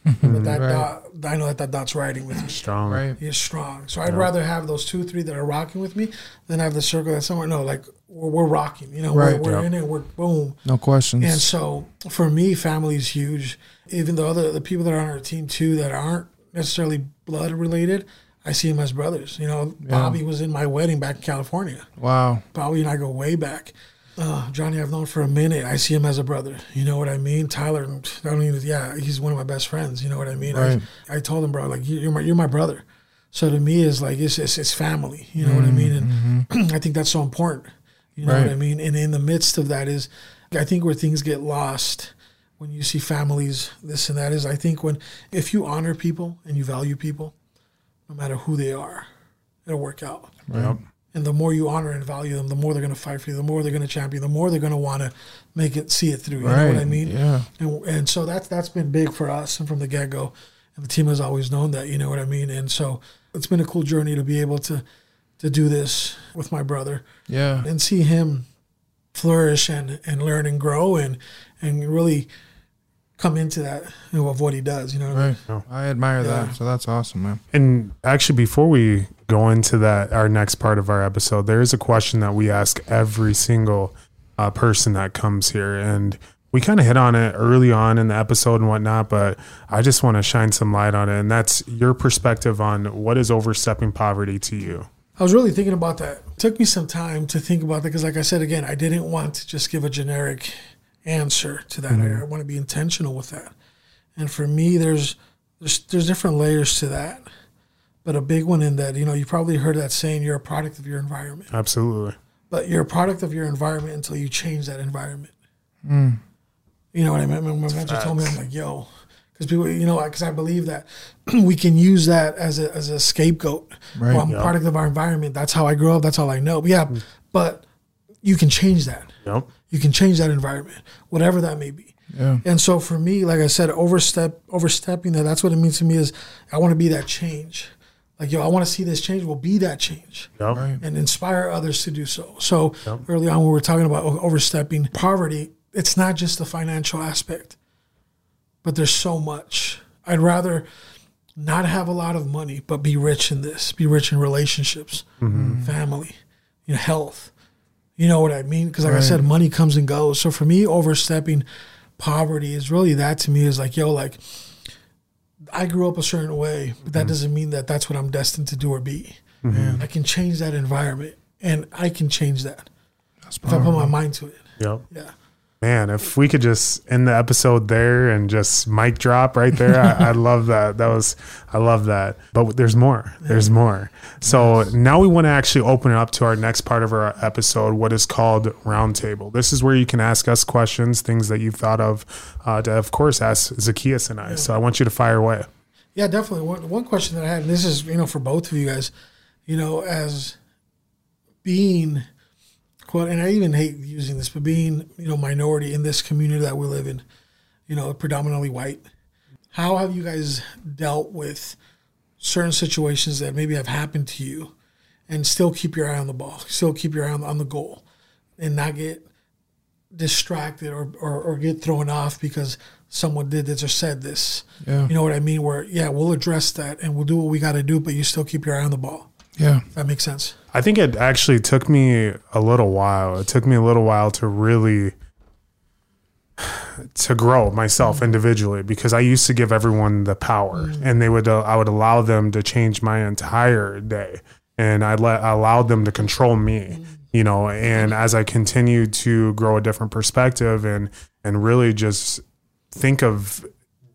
Mm-hmm. but that Right. dot, I know that that dot's riding with me. Strong. Right. He is strong. So I'd rather have those two, three that are rocking with me than have the circle that's somewhere. No, like we're, we're rocking. You know, Right. we're, we're Yep. in it. We're boom. No questions. And so for me, family is huge. Even though other the people that are on our team too that aren't necessarily blood related, I see them as brothers. You know, Bobby was in my wedding back in California. wow. Bobby and I go way back. Uh, Johnny, I've known for a minute. I see him as a brother. You know what I mean? Tyler, I don't. Yeah, he's one of my best friends. You know what I mean? Right. I, I told him, bro, like you- you're my you're my brother. So to me, it's like it's it's, it's family. You know what I mean? And I think that's so important. You know what I mean? And in the midst of that is, I think where things get lost when you see families, this and that is, I think when if you honor people and you value people, no matter who they are, it'll work out. Yep. And the more you honor and value them, the more they're going to fight for you, the more they're going to champion, the more they're going to want to make it, see it through. You know what I mean? Yeah. And, and so that's that's been big for us and from the get go. And the team has always known that. You know what I mean? And so it's been a cool journey to be able to to do this with my brother Yeah. and see him flourish and, and learn and grow and and really come into that you know, of what he does. You know what I mean? Right. I admire Yeah. that. So that's awesome, man. And actually, before we go into that, our next part of our episode, there is a question that we ask every single uh, person that comes here, and we kind of hit on it early on in the episode and whatnot. But I just want to shine some light on it, and that's your perspective on what is overstepping poverty to you. I was really thinking about that. It took me some time to think about that because, like I said again, I didn't want to just give a generic answer to that. I, mm-hmm. I want to be intentional with that. And for me, there's there's there's different layers to that. But a big one in that, you know, you probably heard that saying, "You're a product of your environment." Absolutely. But you're a product of your environment until you change that environment. Mm. You know what I mean? My my mentor told me, I'm like, yo, because people, you know, because I believe that we can use that as a as a scapegoat. Right. Well, I'm a product of our environment. That's how I grew up. That's all I know. But yeah, mm. but you can change that. Yep. You can change that environment, whatever that may be. Yeah. And so for me, like I said, overstep overstepping that, that's what it means to me is I want to be that change. Like, yo, I want to see this change. Will be that change Yep. Right. and inspire others to do so. So early on, when we were talking about overstepping poverty, it's not just the financial aspect, but there's so much. I'd rather not have a lot of money, but be rich in this, be rich in relationships, mm-hmm. family, you know, health. You know what I mean? Because like I said, money comes and goes. So for me, overstepping poverty is really that to me is like, yo, like I grew up a certain way, but that mm-hmm. doesn't mean that that's what I'm destined to do or be. Mm-hmm. I can change that environment, and I can change that if I put my mind to it. Yep. Yeah. Man, if we could just end the episode there and just mic drop right there, I, I love that. That was, I love that. But there's more. There's more. So now we want to actually open it up to our next part of our episode, what is called Roundtable. This is where you can ask us questions, things that you've thought of, uh, to, of course, ask Zacchaeus and I. So I want you to fire away. Yeah, definitely. One, one question that I had, and this is, you know, for both of you guys, you know, as being, quote, and I even hate using this, but being, you know, minority in this community that we live in, you know, predominantly white, how have you guys dealt with certain situations that maybe have happened to you and still keep your eye on the ball, still keep your eye on, on the goal and not get distracted or, or, or get thrown off because someone did this or said this. Yeah. You know what I mean? Where, yeah, we'll address that and we'll do what we got to do, but you still keep your eye on the ball. Yeah. If that makes sense. I think it actually took me a little while. It took me a little while to really to grow myself mm. individually because I used to give everyone the power mm. and they would uh, I would allow them to change my entire day and I let I allowed them to control me mm. you know and as I continued to grow a different perspective and and really just think of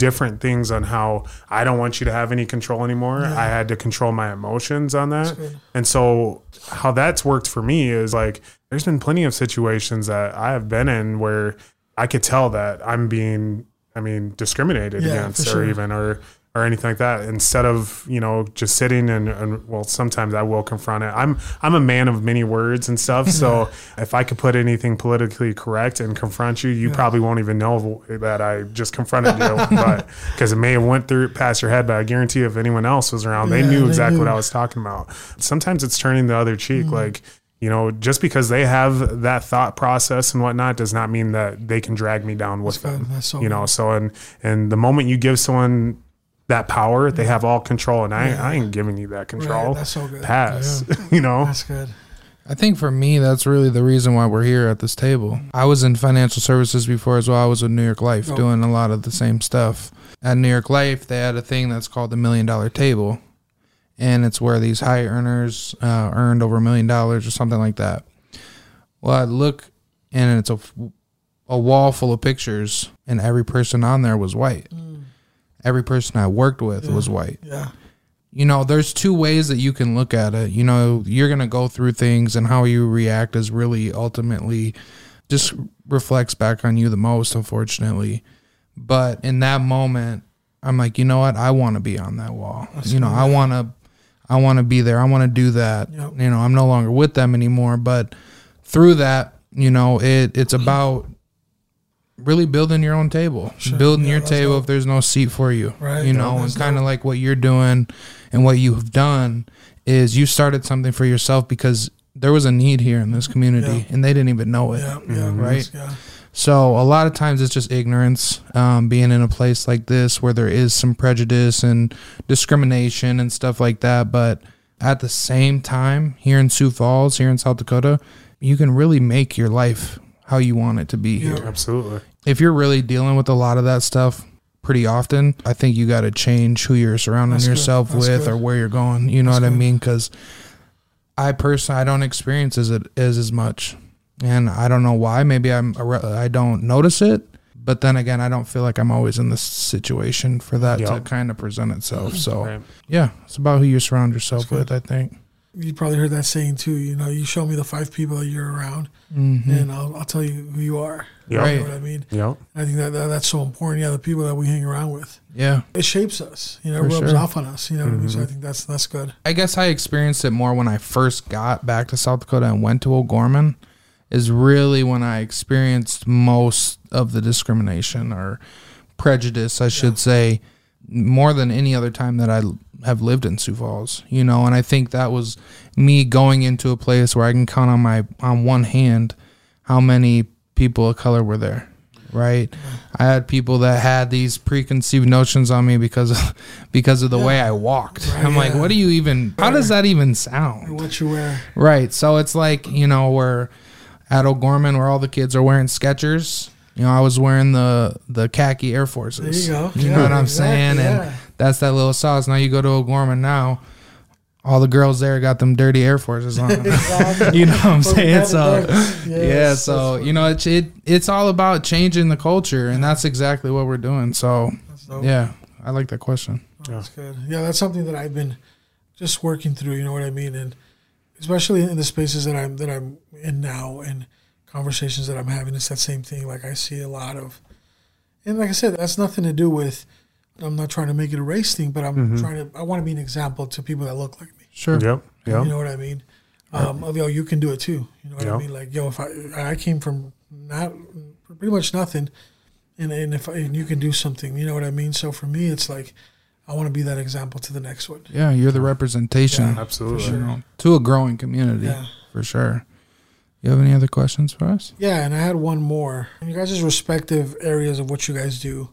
different things on how I don't want you to have any control anymore. I had to control my emotions on that. And so how that's worked for me is like there's been plenty of situations that I have been in where I could tell that I'm being I mean discriminated Yeah, against or sure. even or or anything like that instead of you know just sitting and, and well sometimes i will confront it. I'm i'm a man of many words and stuff so if i could put anything politically correct and confront you you probably won't even know that i just confronted you. But because it may have went through past your head but i guarantee if anyone else was around they Yeah, knew they exactly what i was talking about. Sometimes it's turning the other cheek Mm-hmm. like you know, just because they have that thought process and whatnot does not mean that they can drag me down with That's them. So you know, so and and the moment you give someone that power, they have all control, and I, I ain't giving you that control. that's so good. Pass. you know, That's good. I think for me, that's really the reason why we're here at this table. I was in financial services before as well. I was with New York Life Oh. doing a lot of the same stuff. At New York Life, they had a thing that's called the Million Dollar Table. And it's where these high earners uh, earned over a million dollars or something like that. Well, I look and it's a, a wall full of pictures, and every person on there was white. Every person I worked with was white Yeah. you know, there's two ways that you can look at it. You know, you're going to go through things and how you react is really ultimately just reflects back on you the most, unfortunately. But in that moment, I'm like, you know what? I want to be on that wall. you know, I want to, I want to be there. I want to do that. Yep. You know, I'm no longer with them anymore. But through that, you know, it it's about really building your own table, building Yeah, your table if there's no seat for you. Right. You know, and kind of like what you're doing and what you've done is you started something for yourself because there was a need here in this community Yeah. and they didn't even know it. Yeah. Yeah. Right. Yeah. So a lot of times it's just ignorance, um, being in a place like this where there is some prejudice and discrimination and stuff like that. But at the same time, here in Sioux Falls, here in South Dakota, you can really make your life how you want it to be here. absolutely. If you're really dealing with a lot of that stuff pretty often, I think you got to change who you're surrounding That's yourself with good. or where you're going. You know That's what I mean? Because I personally I don't experience as it as as much, and I don't know why. Maybe I'm I don't notice it, but then again, I don't feel like I'm always in this situation for that to kind of present itself. So Right. yeah, it's about who you surround yourself with. I think. You probably heard that saying too. You know, you show me the five people that you're around, Mm-hmm. and I'll, I'll tell you who you are. Yep. Right. You know what I mean? Yep. I think that, that that's so important. Yeah, the people that we hang around with, Yeah. it shapes us. You know, For it rubs sure. off on us. You know what I mean? So I think that's that's good. I guess I experienced it more when I first got back to South Dakota and went to O'Gorman. Is really when I experienced most of the discrimination or prejudice, I should say, more than any other time that I l- have lived in Sioux Falls. You know, and I think that was me going into a place where I can count on my on one hand how many people of color were there. Right, mm-hmm. I had people that had these preconceived notions on me because of because of the way I walked. Right, I'm like, what do you even? How does that even sound? What you wear, Right. So it's like you know we're at O'Gorman where all the kids are wearing Skechers. You know, I was wearing the the khaki Air Forces. There you go. You Yeah, know what I'm exactly, saying? yeah. And that's that little sauce. Now you go to O'Gorman now. All the girls there got them dirty Air Forces on. Exactly. you know what I'm saying? So events. yeah, so you know it's it it's all about changing the culture, and that's exactly what we're doing. So yeah, I like that question. Oh, that's good. Yeah, that's something that I've been just working through. You know what I mean, and especially in the spaces that I'm that I'm in now, and conversations that I'm having, it's that same thing. Like I see a lot of, and like I said, that's nothing to do with. I'm not trying to make it a race thing, but I'm trying to. I want to be an example to people that look like me. Sure. Yep. Yep. You know what I mean? Um, of yo, you can do it too. You know what Yeah. I mean? Like yo, if I I came from not pretty much nothing, and and if I, and you can do something, you know what I mean? So for me, it's like I want to be that example to the next one. Yeah, you're the representation. Absolutely. you know, to a growing community Yeah. for sure. You have any other questions for us? Yeah, and I had one more. In you guys' respective areas of what you guys do,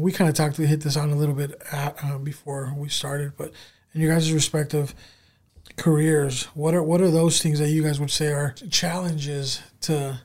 we kind of talked, to hit this on a little bit at, uh, before we started, but in your guys' respective careers, what are what are those things that you guys would say are challenges to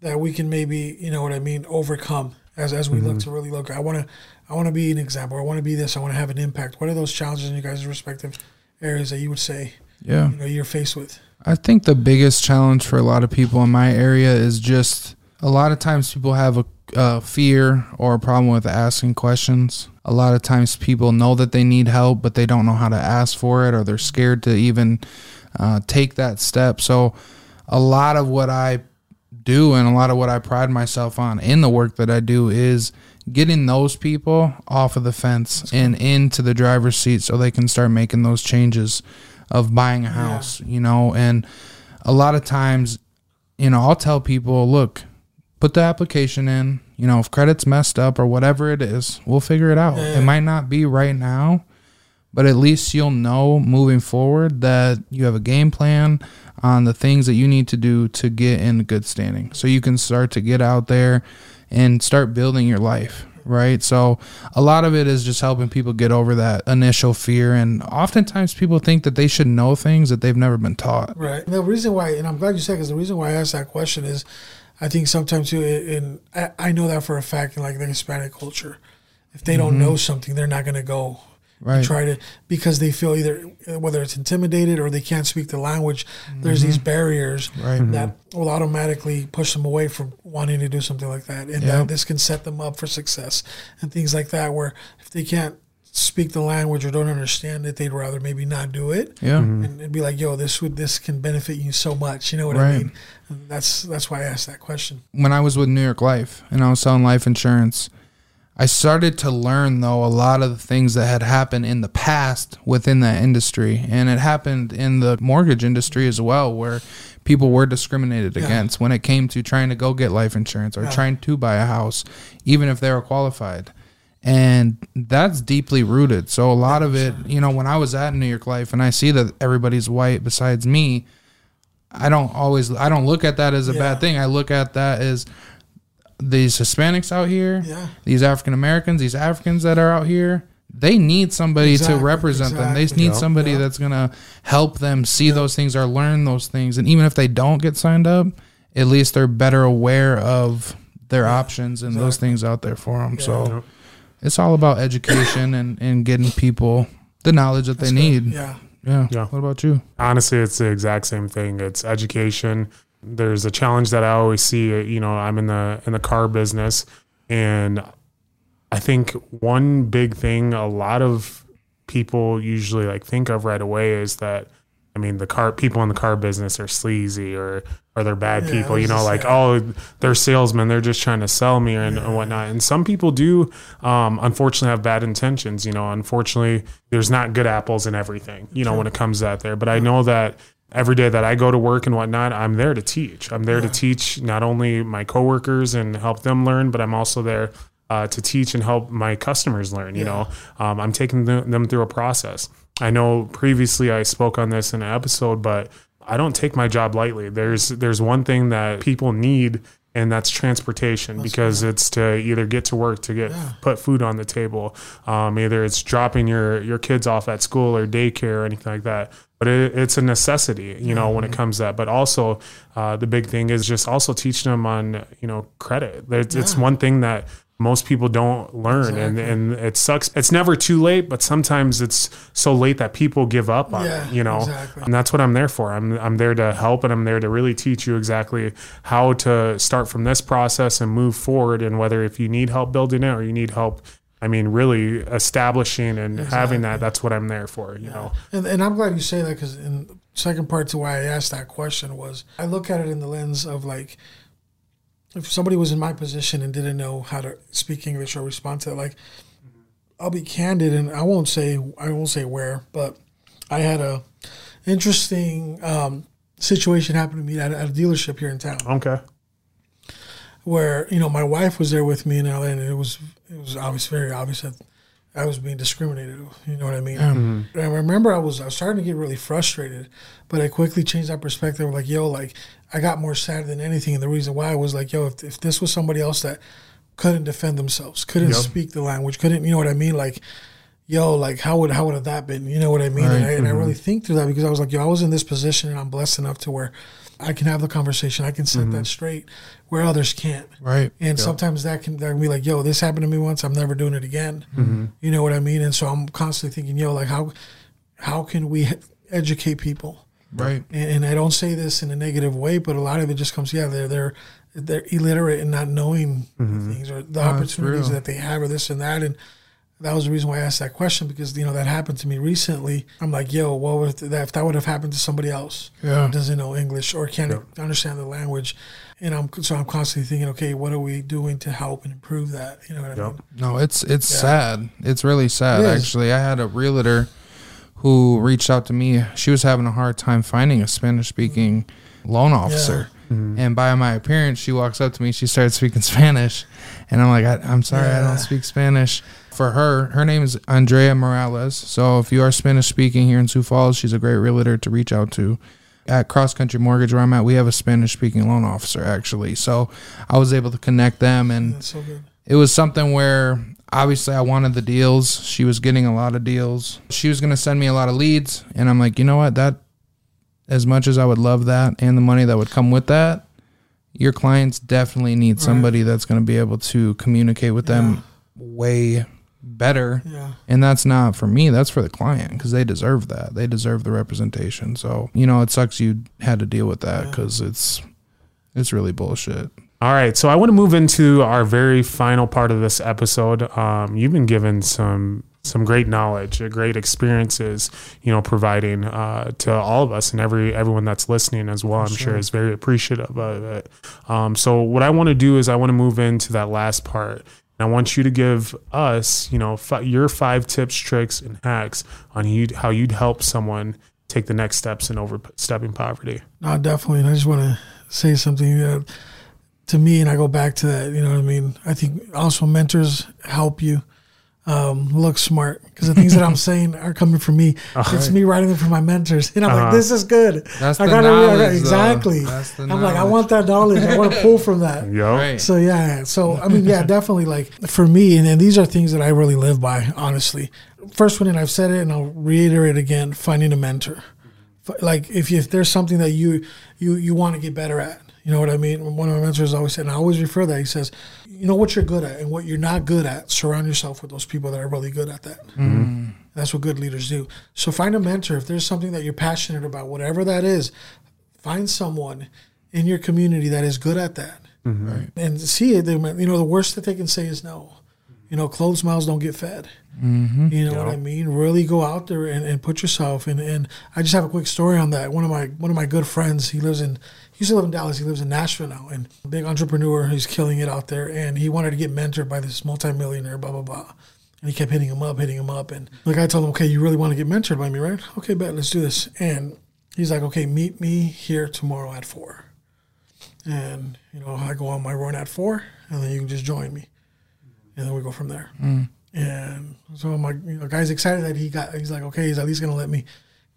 that we can maybe, you know what I mean, overcome as as we look to really look. I want to I want to be an example. I want to be this. I want to have an impact. What are those challenges in you guys' respective areas that you would say Yeah. you know you're faced with? I think the biggest challenge for a lot of people in my area is just a lot of times people have a, a fear or a problem with asking questions. A lot of times people know that they need help, but they don't know how to ask for it or they're scared to even uh, take that step. So, a lot of what I do and a lot of what I pride myself on in the work that I do is getting those people off of the fence and into the driver's seat so they can start making those changes of buying a house, you know, and a lot of times, you know, I'll tell people, look, put the application in, you know, if credit's messed up or whatever it is, we'll figure it out. It might not be right now, but at least you'll know moving forward that you have a game plan on the things that you need to do to get in good standing so you can start to get out there and start building your life right so a lot of it is just helping people get over that initial fear and oftentimes people think that they should know things that they've never been taught Right. The reason why, and I'm glad you said, because the reason why I asked that question is, I think sometimes too, and I, I know that for a fact in like the Hispanic culture, if they don't know something, they're not going to go Mm-hmm. Right. try to because they feel either whether it's intimidated or they can't speak the language. There's these barriers Mm-hmm. That will automatically push them away from wanting to do something like that, and Yeah. that this can set them up for success and things like that. Where if they can't speak the language or don't understand it, they'd rather maybe not do it yeah mm-hmm. and it'd be like, yo, this would this can benefit you so much. You know what I mean? And that's that's why I asked that question. when I was with New York Life and I was selling life insurance, I started to learn though a lot of the things that had happened in the past within that industry, and it happened in the mortgage industry as well, where people were discriminated against when it came to trying to go get life insurance or trying to buy a house, even if they were qualified. And that's deeply rooted. So a lot of it, you know, when I was at New York Life and I see that everybody's white besides me, I don't always I don't look at that as a Yeah. bad thing. I look at that as these Hispanics out here, Yeah. these African Americans, these Africans that are out here, they need somebody Exactly, to represent them. They exactly. need somebody Yeah. that's gonna help them see those things or learn those things. And even if they don't get signed up, at least they're better aware of their options and those things out there for them. So it's all about education and, and getting people the knowledge that they need. Yeah. Yeah. Yeah. What about you? honestly it's the exact same thing it's education there's a challenge that i always see uh, you know i'm in the in the car business and i think one big thing a lot of people usually like think of right away is that i mean the car people in the car business are sleazy or or they're bad Yeah, people you know like saying. oh they're salesmen they're just trying to sell me and, and whatnot. And some people do um, unfortunately have bad intentions you know. Unfortunately there's not good apples in everything you know when it comes to that there. But i know that every day that i go to work and whatnot i'm there to teach. I'm there to teach not only my coworkers and help them learn but i'm also there uh, to teach and help my customers learn you know um, i'm taking them, through a process i know previously i spoke on this in an episode but I don't take my job lightly. There's there's one thing that people need and that's transportation because it's to either get to work to get put food on the table. Um, either it's dropping your your kids off at school or daycare or anything like that. But it, it's a necessity, you know, when it comes to that. But also, uh, the big thing is just also teaching them on, you know, credit. It's, it's one thing that most people don't learn and, and it sucks. It's never too late but sometimes it's so late that people give up on Yeah, it you know? exactly. and that's what i'm there for. I'm i'm there to help and i'm there to really teach you exactly how to start from this process and move forward and whether if you need help building it or you need help i mean really establishing and having that that's what i'm there for you know? And, and I'm glad you say that because in the second part to why I asked that question was I look at it in the lens of like if somebody was in my position and didn't know how to speak English or respond to it, like I'll be candid and I won't say I won't say where, but I had a interesting um, situation happen to me at, at a dealership here in town. Okay. Where you know my wife was there with me in LA, and it was it was obvious, very obvious that I was being discriminated. You know what I mean? Um, mm-hmm. And I remember I was I was starting to get really frustrated, but I quickly changed that perspective. Like, yo, like I got more sad than anything, and the reason why was like, yo, if if this was somebody else that couldn't defend themselves, couldn't speak the language, couldn't, you know what I mean? Like, yo, like how would how would have that been? You know what I mean? And, I, and I mm-hmm. really think through that because I was like, yo, I was in this position, and I'm blessed enough to where I can have the conversation, I can set that mm-hmm. straight, where others can't. Right. And sometimes that can, that can be like, yo, this happened to me once. I'm never doing it again. Mm-hmm. You know what I mean? And so I'm constantly thinking, yo, like how how can we educate people? Right. And, and I don't say this in a negative way, but a lot of it just comes, yeah, they're they're they're illiterate and not knowing mm-hmm. things or the opportunities that they have or this and that. And that was the reason why I asked that question because you know that happened to me recently. I'm like, yo, what if that if that would have happened to somebody else Yeah. who doesn't know English or can't understand the language? And I'm so I'm constantly thinking, okay, what are we doing to help and improve that? You know what I mean? No, it's it's sad. It's really sad It is. actually. I had a realtor who reached out to me. She was having a hard time finding a Spanish speaking loan officer. Mm-hmm. And by my appearance, she walks up to me. She starts speaking Spanish, and I'm like, I, "I'm sorry, I don't speak Spanish." For her, her name is Andrea Morales. So if you are Spanish speaking here in Sioux Falls, she's a great realtor to reach out to. At Cross Country Mortgage, where I'm at, we have a Spanish speaking loan officer actually. So I was able to connect them, and so it was something where obviously I wanted the deals. She was getting a lot of deals. She was going to send me a lot of leads, and I'm like, you know what? That as much as I would love that and the money that would come with that, your clients definitely need somebody that's going to be able to communicate with them way better. Yeah. And that's not for me, that's for the client because they deserve that. They deserve the representation. So, you know, it sucks you had to deal with that because it's it's really bullshit. All right, so I want to move into our very final part of this episode. Um, you've been given some some great knowledge, uh, great experiences, you know, providing uh, to all of us and every everyone that's listening as well. I'm sure is very appreciative of it. Um, so what I want to do is I want to move into that last part. And I want you to give us, you know, fi- your five tips, tricks, and hacks on you, how you'd help someone take the next steps in overstepping poverty. No, definitely. And I just want to say something to me, and I go back to that. You know what I mean? I think also mentors help you um, look smart because the things that I'm saying are coming from me. It's me writing them for my mentors, and I'm like, Uh-huh. this is good. That's I the gotta knowledge, though. exactly. That's the I'm like, I want that knowledge. I want to pull from that. Yo, Right. So yeah, so I mean, yeah, definitely. Like for me, and, and these are things that I really live by. Honestly, first one, and I've said it, and I'll reiterate again: finding a mentor. Like if, you, if there's something that you you you want to get better at, you know what I mean. One of my mentors always said, and I always refer that. He says, you know what you're good at and what you're not good at. Surround yourself with those people that are really good at that. Mm-hmm. That's what good leaders do. So find a mentor. If there's something that you're passionate about, whatever that is, find someone in your community that is good at that mm-hmm. and see it. They, you know, the worst that they can say is no. You know, closed mouths don't get fed. Mm-hmm. You know what I mean? Really go out there and, and put yourself in. And I just have a quick story on that. One of my one of my good friends, he lives in he used to live in Dallas. He lives in Nashville now, and big entrepreneur. He's killing it out there. And he wanted to get mentored by this multimillionaire. Blah blah blah. And he kept hitting him up, hitting him up. And the guy told him, "Okay, you really want to get mentored by me, right? Okay, bet. Let's do this." And he's like, "Okay, meet me here tomorrow at four. And you know, I go on my run at four, and then you can just join me, and then we go from there." Mm. And so my you know, guy's excited that he got. He's like, okay, he's at least gonna let me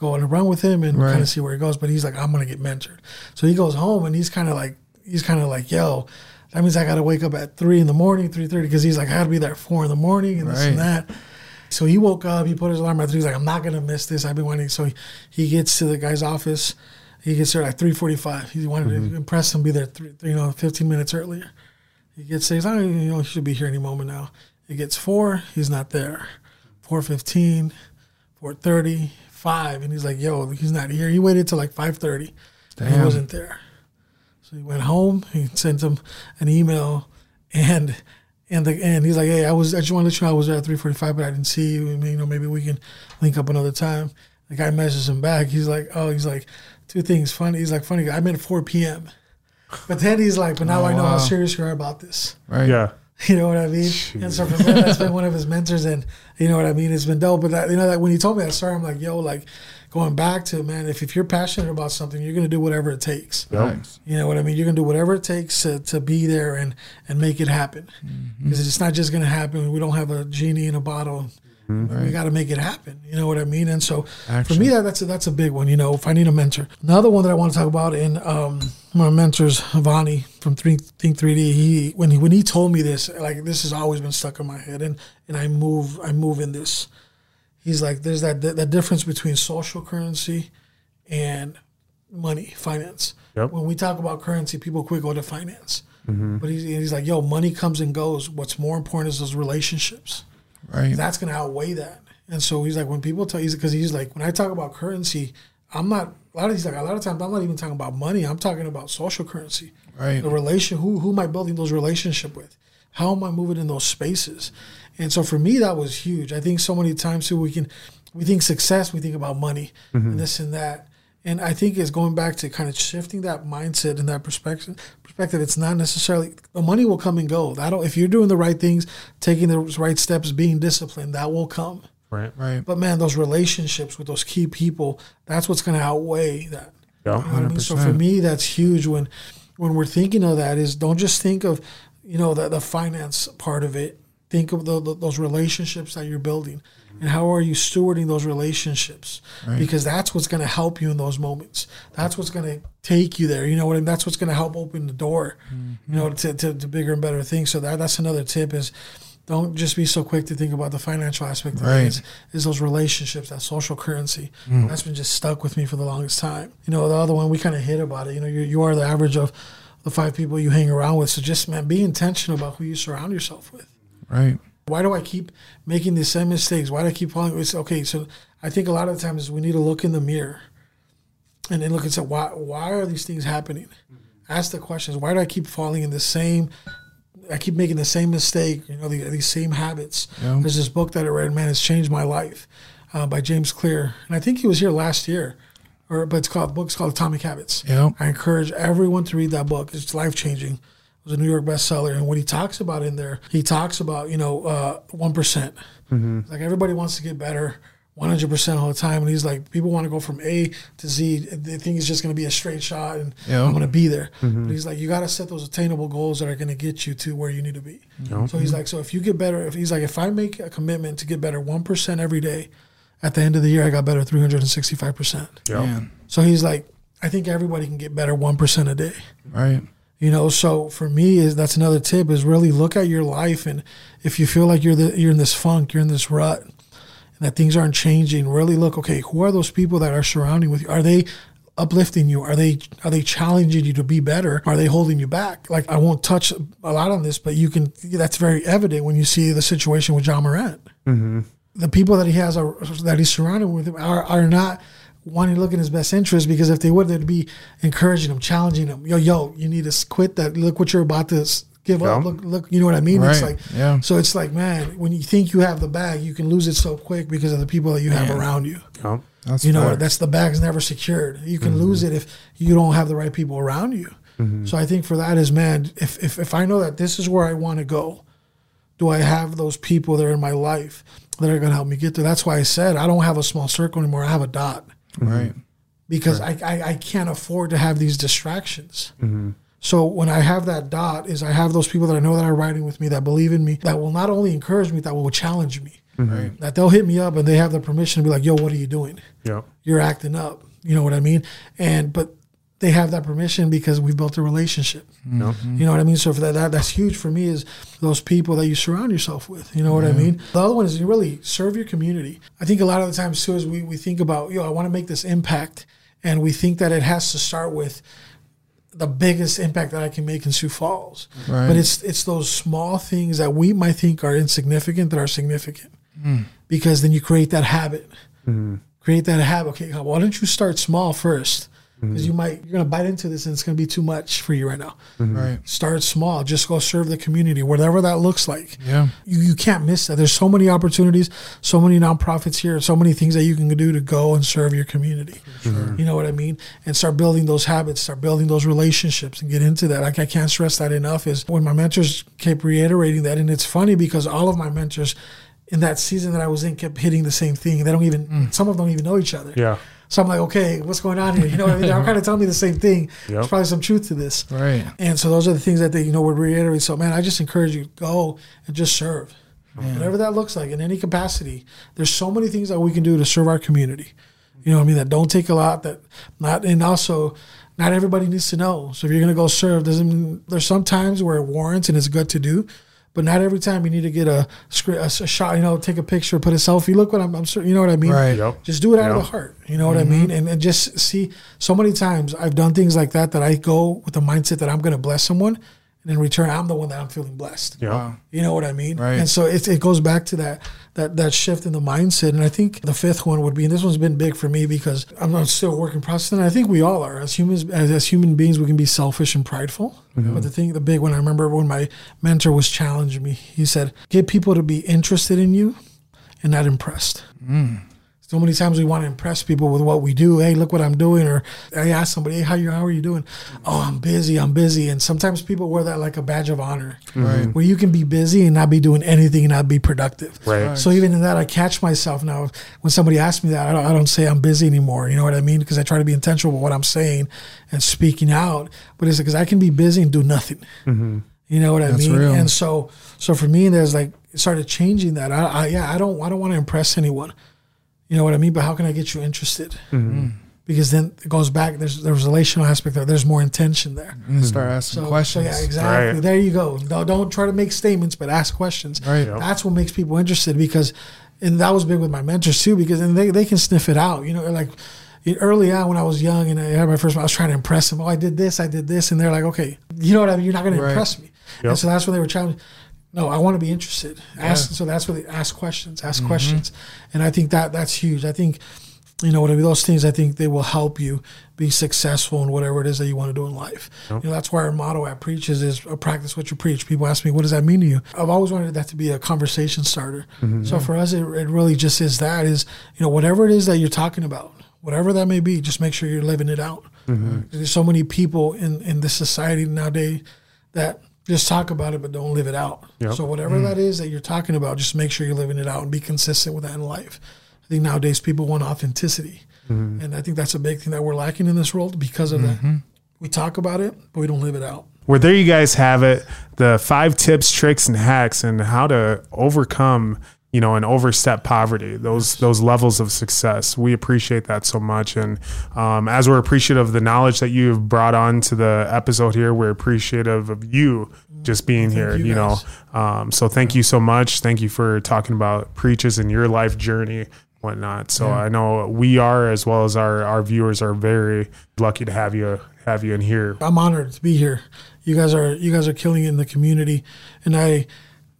go on a run with him and Right. kind of see where he goes. But he's like, I'm gonna get mentored. So he goes home and he's kind of like, he's kind of like, yo, that means I gotta wake up at three in the morning, three thirty, because he's like, I gotta be there at four in the morning and this and that. So he woke up, he put his alarm at three. He's like, I'm not gonna miss this. I've been waiting. So he, he gets to the guy's office. He gets there at three forty-five. He wanted to mm-hmm. impress him, be there, three, you know, fifteen minutes earlier. He gets there. He's like, oh, you know, he should be here any moment now. It gets four. He's not there. Four fifteen, four thirty, five, and he's like, yo, he's not here. He waited till like five thirty. He wasn't there. So he went home. He sent him an email, and and the and he's like, hey, I was I just want to let you know I was there at three forty five, but I didn't see you. You know, maybe we can link up another time. The guy messages him back. He's like, oh, he's like, two things funny. He's like, funny. I meant four p.m. But then he's like, but now oh, I know how serious you are about this. Right. yeah. You know what I mean? And so for me, that's been one of his mentors, and you know what I mean. It's been dope. But that, you know that when he told me that story, I'm like, yo, like going back to man, if, if you're passionate about something, you're gonna do whatever it takes. Nice. You know what I mean? You're gonna do whatever it takes to, to be there and and make it happen. Mm-hmm. Because it's not just gonna happen. We don't have a genie in a bottle. We got to make it happen. You know what I mean? And so for me, that, that's a, that's a big one. You know, finding a mentor. Another one that I want to talk about, and um, my mentor's Vani from Think Think 3D. He when he when he told me this, like this has always been stuck in my head, and and I move I move in this. He's like, there's that that difference between social currency and money, finance. Yep. When we talk about currency, people quick go to finance. But he's, he's like, yo, money comes and goes. What's more important is those relationships. Right. That's going to outweigh that. And so he's like, when people tell he's because he's like, when I talk about currency, I'm not a lot of these like a lot of times I'm not even talking about money. I'm talking about social currency. Right. The relation who who am I building those relationship with? How am I moving in those spaces? And so for me, that was huge. I think so many times too we can we think success, we think about money mm-hmm. and this and that. And I think it's going back to kind of shifting that mindset and that perspective. Perspective. It's not necessarily the money will come and go. That don't, if you're doing the right things, taking the right steps, being disciplined, that will come. Right. Right. But man, those relationships with those key people, that's what's going to outweigh that. Yeah. You know I mean? So for me, that's huge. When when we're thinking of that, is don't just think of you know the the finance part of it. Think of the, the, those relationships that you're building, and how are you stewarding those relationships? Because that's what's going to help you in those moments. That's what's going to take you there. You know what I mean? That's what's going to help open the door. Mm-hmm. You know, to, to, to bigger and better things. So that that's another tip is. Don't just be so quick to think about the financial aspect of Right. things. Is those relationships, that social currency. Mm. That's been just stuck with me for the longest time. You know, the other one we kind of hit about it. You know, you you are the average of the five people you hang around with. So just man, be intentional about who you surround yourself with. Right. Why do I keep making the same mistakes? Why do I keep falling? It's okay. So I think a lot of the times we need to look in the mirror and then look and say, why why are these things happening? Ask the questions. Why do I keep falling in the same? I keep making the same mistake. You know, the, these same habits. Yeah. There's this book that I read, man, it's changed my life, uh, by James Clear, and I think he was here last year, or but it's called the book's called Atomic Habits. Yeah. I encourage everyone to read that book. It's life changing. It was a New York bestseller, and what he talks about in there, he talks about you know uh, one Like everybody wants to get better. 100% all the time. And he's like, people want to go from A to Z. They think it's just going to be a straight shot and Yeah. I'm going to be there. But he's like, you got to set those attainable goals that are going to get you to where you need to be. So he's like, so if you get better, if he's like, if I make a commitment to get better 1% every day, at the end of the year, I got better 365%. Yeah. Man. So he's like, I think everybody can get better 1% a day. Right. You know, so for me is that's another tip is really look at your life and if you feel like you're the you're in this funk, you're in this rut, and that things aren't changing, really look, okay, who are those people that are surrounding with you? Are they uplifting you? Are they are they challenging you to be better? Are they holding you back? Like I won't touch a lot on this, but you can that's very evident when you see the situation with Ja Morant. Mm-hmm. The people that he has are, that he's surrounded with are are not wanting to look in his best interest because if they would, they'd be encouraging him, challenging him. Yo, yo, you need to quit that. Look what you're about to s- give up. Look, look. You know what I mean? It's Right. like, Yeah. So it's like, man, when you think you have the bag, you can lose it so quick because of the people that you have around you. Yeah. That's You know, fact. that's the bag's never secured. You can lose mm-hmm. it if you don't have the right people around you. Mm-hmm. So I think for that is, man, if, if, if I know that this is where I want to go, do I have those people that are in my life that are going to help me get there? That's why I said I don't have a small circle anymore. I have a dot Mm-hmm. right. because I, I, I can't afford to have these distractions. Mm-hmm. So when I have that dot, is I have those people that I know that are riding with me, that believe in me, that will not only encourage me, that will challenge me. Mm-hmm. Right. That they'll hit me up and they have the permission to be like, "Yo, what are you doing? Yeah. You're acting up." You know what I mean? And but they have that permission because we've built a relationship. Mm-hmm. Yeah. Mm-hmm. You know what I mean? So for that, that that's huge for me is those people that you surround yourself with. You know what I mean? The other one is you really serve your community. I think a lot of the times too is we, we think about, yo, I want to make this impact. And we think that it has to start with the biggest impact that I can make in Sioux Falls. Right. But it's it's those small things that we might think are insignificant that are significant. Mm. Because then you create that habit. Mm-hmm. Create that habit. Okay, why don't you start small first? Because mm-hmm. you might you're gonna bite into this and it's gonna be too much for you right now. Mm-hmm. Right. Start small. Just go serve the community, whatever that looks like. Yeah. You, you can't miss that. There's so many opportunities, so many nonprofits here, so many things that you can do to go and serve your community. Sure. You know what I mean? And start building those habits, start building those relationships and get into that. Like I can't stress that enough is when my mentors kept reiterating that. And it's funny because all of my mentors in that season that I was in kept hitting the same thing. They don't even, mm. some of them don't even know each other. Yeah. So I'm like, okay, what's going on here? You know what I mean? They're kind of telling me the same thing. There's probably some truth to this. Right. And so those are the things that they, you know, would reiterate. So man, I just encourage you go and just serve. Whatever that looks like in any capacity. There's so many things that we can do to serve our community. You know what I mean? That don't take a lot, that not and also not everybody needs to know. So if you're gonna go serve, doesn't there's some times where it warrants and it's good to do. But not every time you need to get a, scre- a, a shot, you know, take a picture, put a selfie. Look what I'm, I'm ser- you know what I mean? Right. Yep. Just do it out of the heart. You know what I mm-hmm. mean? And, and just see so many times I've done things like that that I go with the mindset that I'm going to bless someone and in return, I'm the one that I'm feeling blessed. Yeah. Wow. You know what I mean? Right. And so it, it goes back to that that that shift in the mindset. And I think the fifth one would be, and this one's been big for me because I'm not still working process, and I think we all are as humans. As, as human beings, we can be selfish and prideful. Mm-hmm. But the thing, the big one, I remember when my mentor was challenging me. He said, "Get people to be interested in you, and not impressed." Mm. So many times we want to impress people with what we do. Hey, look what I'm doing. Or I ask somebody, hey, how you how are you doing? Oh, I'm busy. I'm busy. And sometimes people wear that like a badge of honor, mm-hmm. Right. where you can be busy and not be doing anything and not be productive. Right. So even in that, I catch myself now. When somebody asks me that, I don't, I don't say I'm busy anymore. You know what I mean? Because I try to be intentional with what I'm saying and speaking out. But it's because I can be busy and do nothing. Mm-hmm. You know what I mean? real. And so, so for me, there's like it started changing that. I, I yeah, I don't, I don't want to impress anyone. You know what I mean? But how can I get you interested? Mm-hmm. Mm. Because then it goes back. There's there's a relational aspect there. There's more intention there. Mm-hmm. And start asking So, questions. so yeah, exactly. Right. There you go. Don't, don't try to make statements, but ask questions. Right. That's what makes people interested because, and that was big with my mentors too, because then they, they can sniff it out. You know, like early on when I was young and I had my first, I was trying to impress them. Oh, I did this, I did this, and they're like, okay, you know what I mean? You're not going to impress me. Yep. And so that's when they were challenging. No, I want to be interested. Ask. So that's where they ask questions. Ask Mm-hmm. questions, and I think that that's huge. I think you know whatever those things. I think they will help you be successful in whatever it is that you want to do in life. You know that's why our motto at Preach-es is uh, practice what you preach. People ask me, what does that mean to you? I've always wanted that to be a conversation starter. So for us, it, it really just is that is you know whatever it is that you're talking about, whatever that may be, just make sure you're living it out. There's so many people in in this society nowadays that just talk about it but don't live it out. Yep. So whatever mm. that is that you're talking about, just make sure you're living it out and be consistent with that in life. I think nowadays people want authenticity, mm-hmm. and I think that's a big thing that we're lacking in this world because of that. Mm-hmm. We talk about it, but we don't live it out. Well, there you guys have it. The five tips, tricks, and hacks, and how to overcome, you know, and overstep poverty. Those those levels of success. We appreciate that so much, and um, as we're appreciative of the knowledge that you've brought on to the episode here, we're appreciative of you just being here. you You, know, um, so thank you so much. Thank you for talking about Preach-es and your life journey. Whatnot. So I know we are, as well as our, our viewers, are very lucky to have you have you in here. I'm honored to be here. You guys are you guys are killing it in the community, and I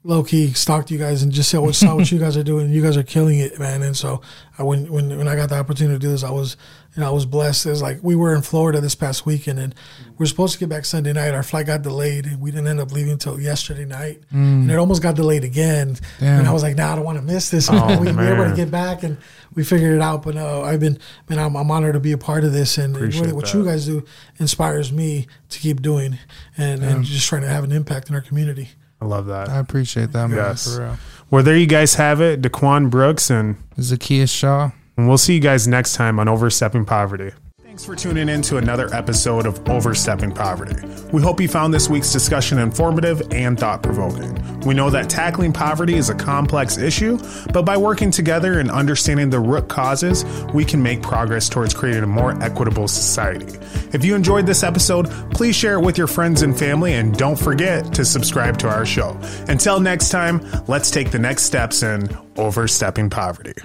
low key stalked you guys and just saw what saw what you guys are doing. You guys are killing it, man. And so I when when when I got the opportunity to do this, I was you know I was blessed. It was like we were in Florida this past weekend, and we are supposed to get back Sunday night. Our flight got delayed, and we didn't end up leaving until yesterday night, mm. and it almost got delayed again. Damn. And I was like, Nah, I don't want to miss this. Oh, we, we were able to get back, and we figured it out. But no, I've been man, I'm, I'm honored to be a part of this, and, Appreciate really what that. you guys do inspires me to keep doing and, and just trying to have an impact in our community. I love that. I appreciate that, man. Yes. For real. Well, there you guys have it, Daquan Brooks, and, Zacchaeus Shaw. and we'll see you guys next time on Overstepping Poverty. Thanks for tuning in to another episode of Overstepping Poverty. We hope you found this week's discussion informative and thought provoking. We know that tackling poverty is a complex issue, but by working together and understanding the root causes, we can make progress towards creating a more equitable society. If you enjoyed this episode, please share it with your friends and family, and don't forget to subscribe to our show. Until next time, let's take the next steps in Overstepping Poverty.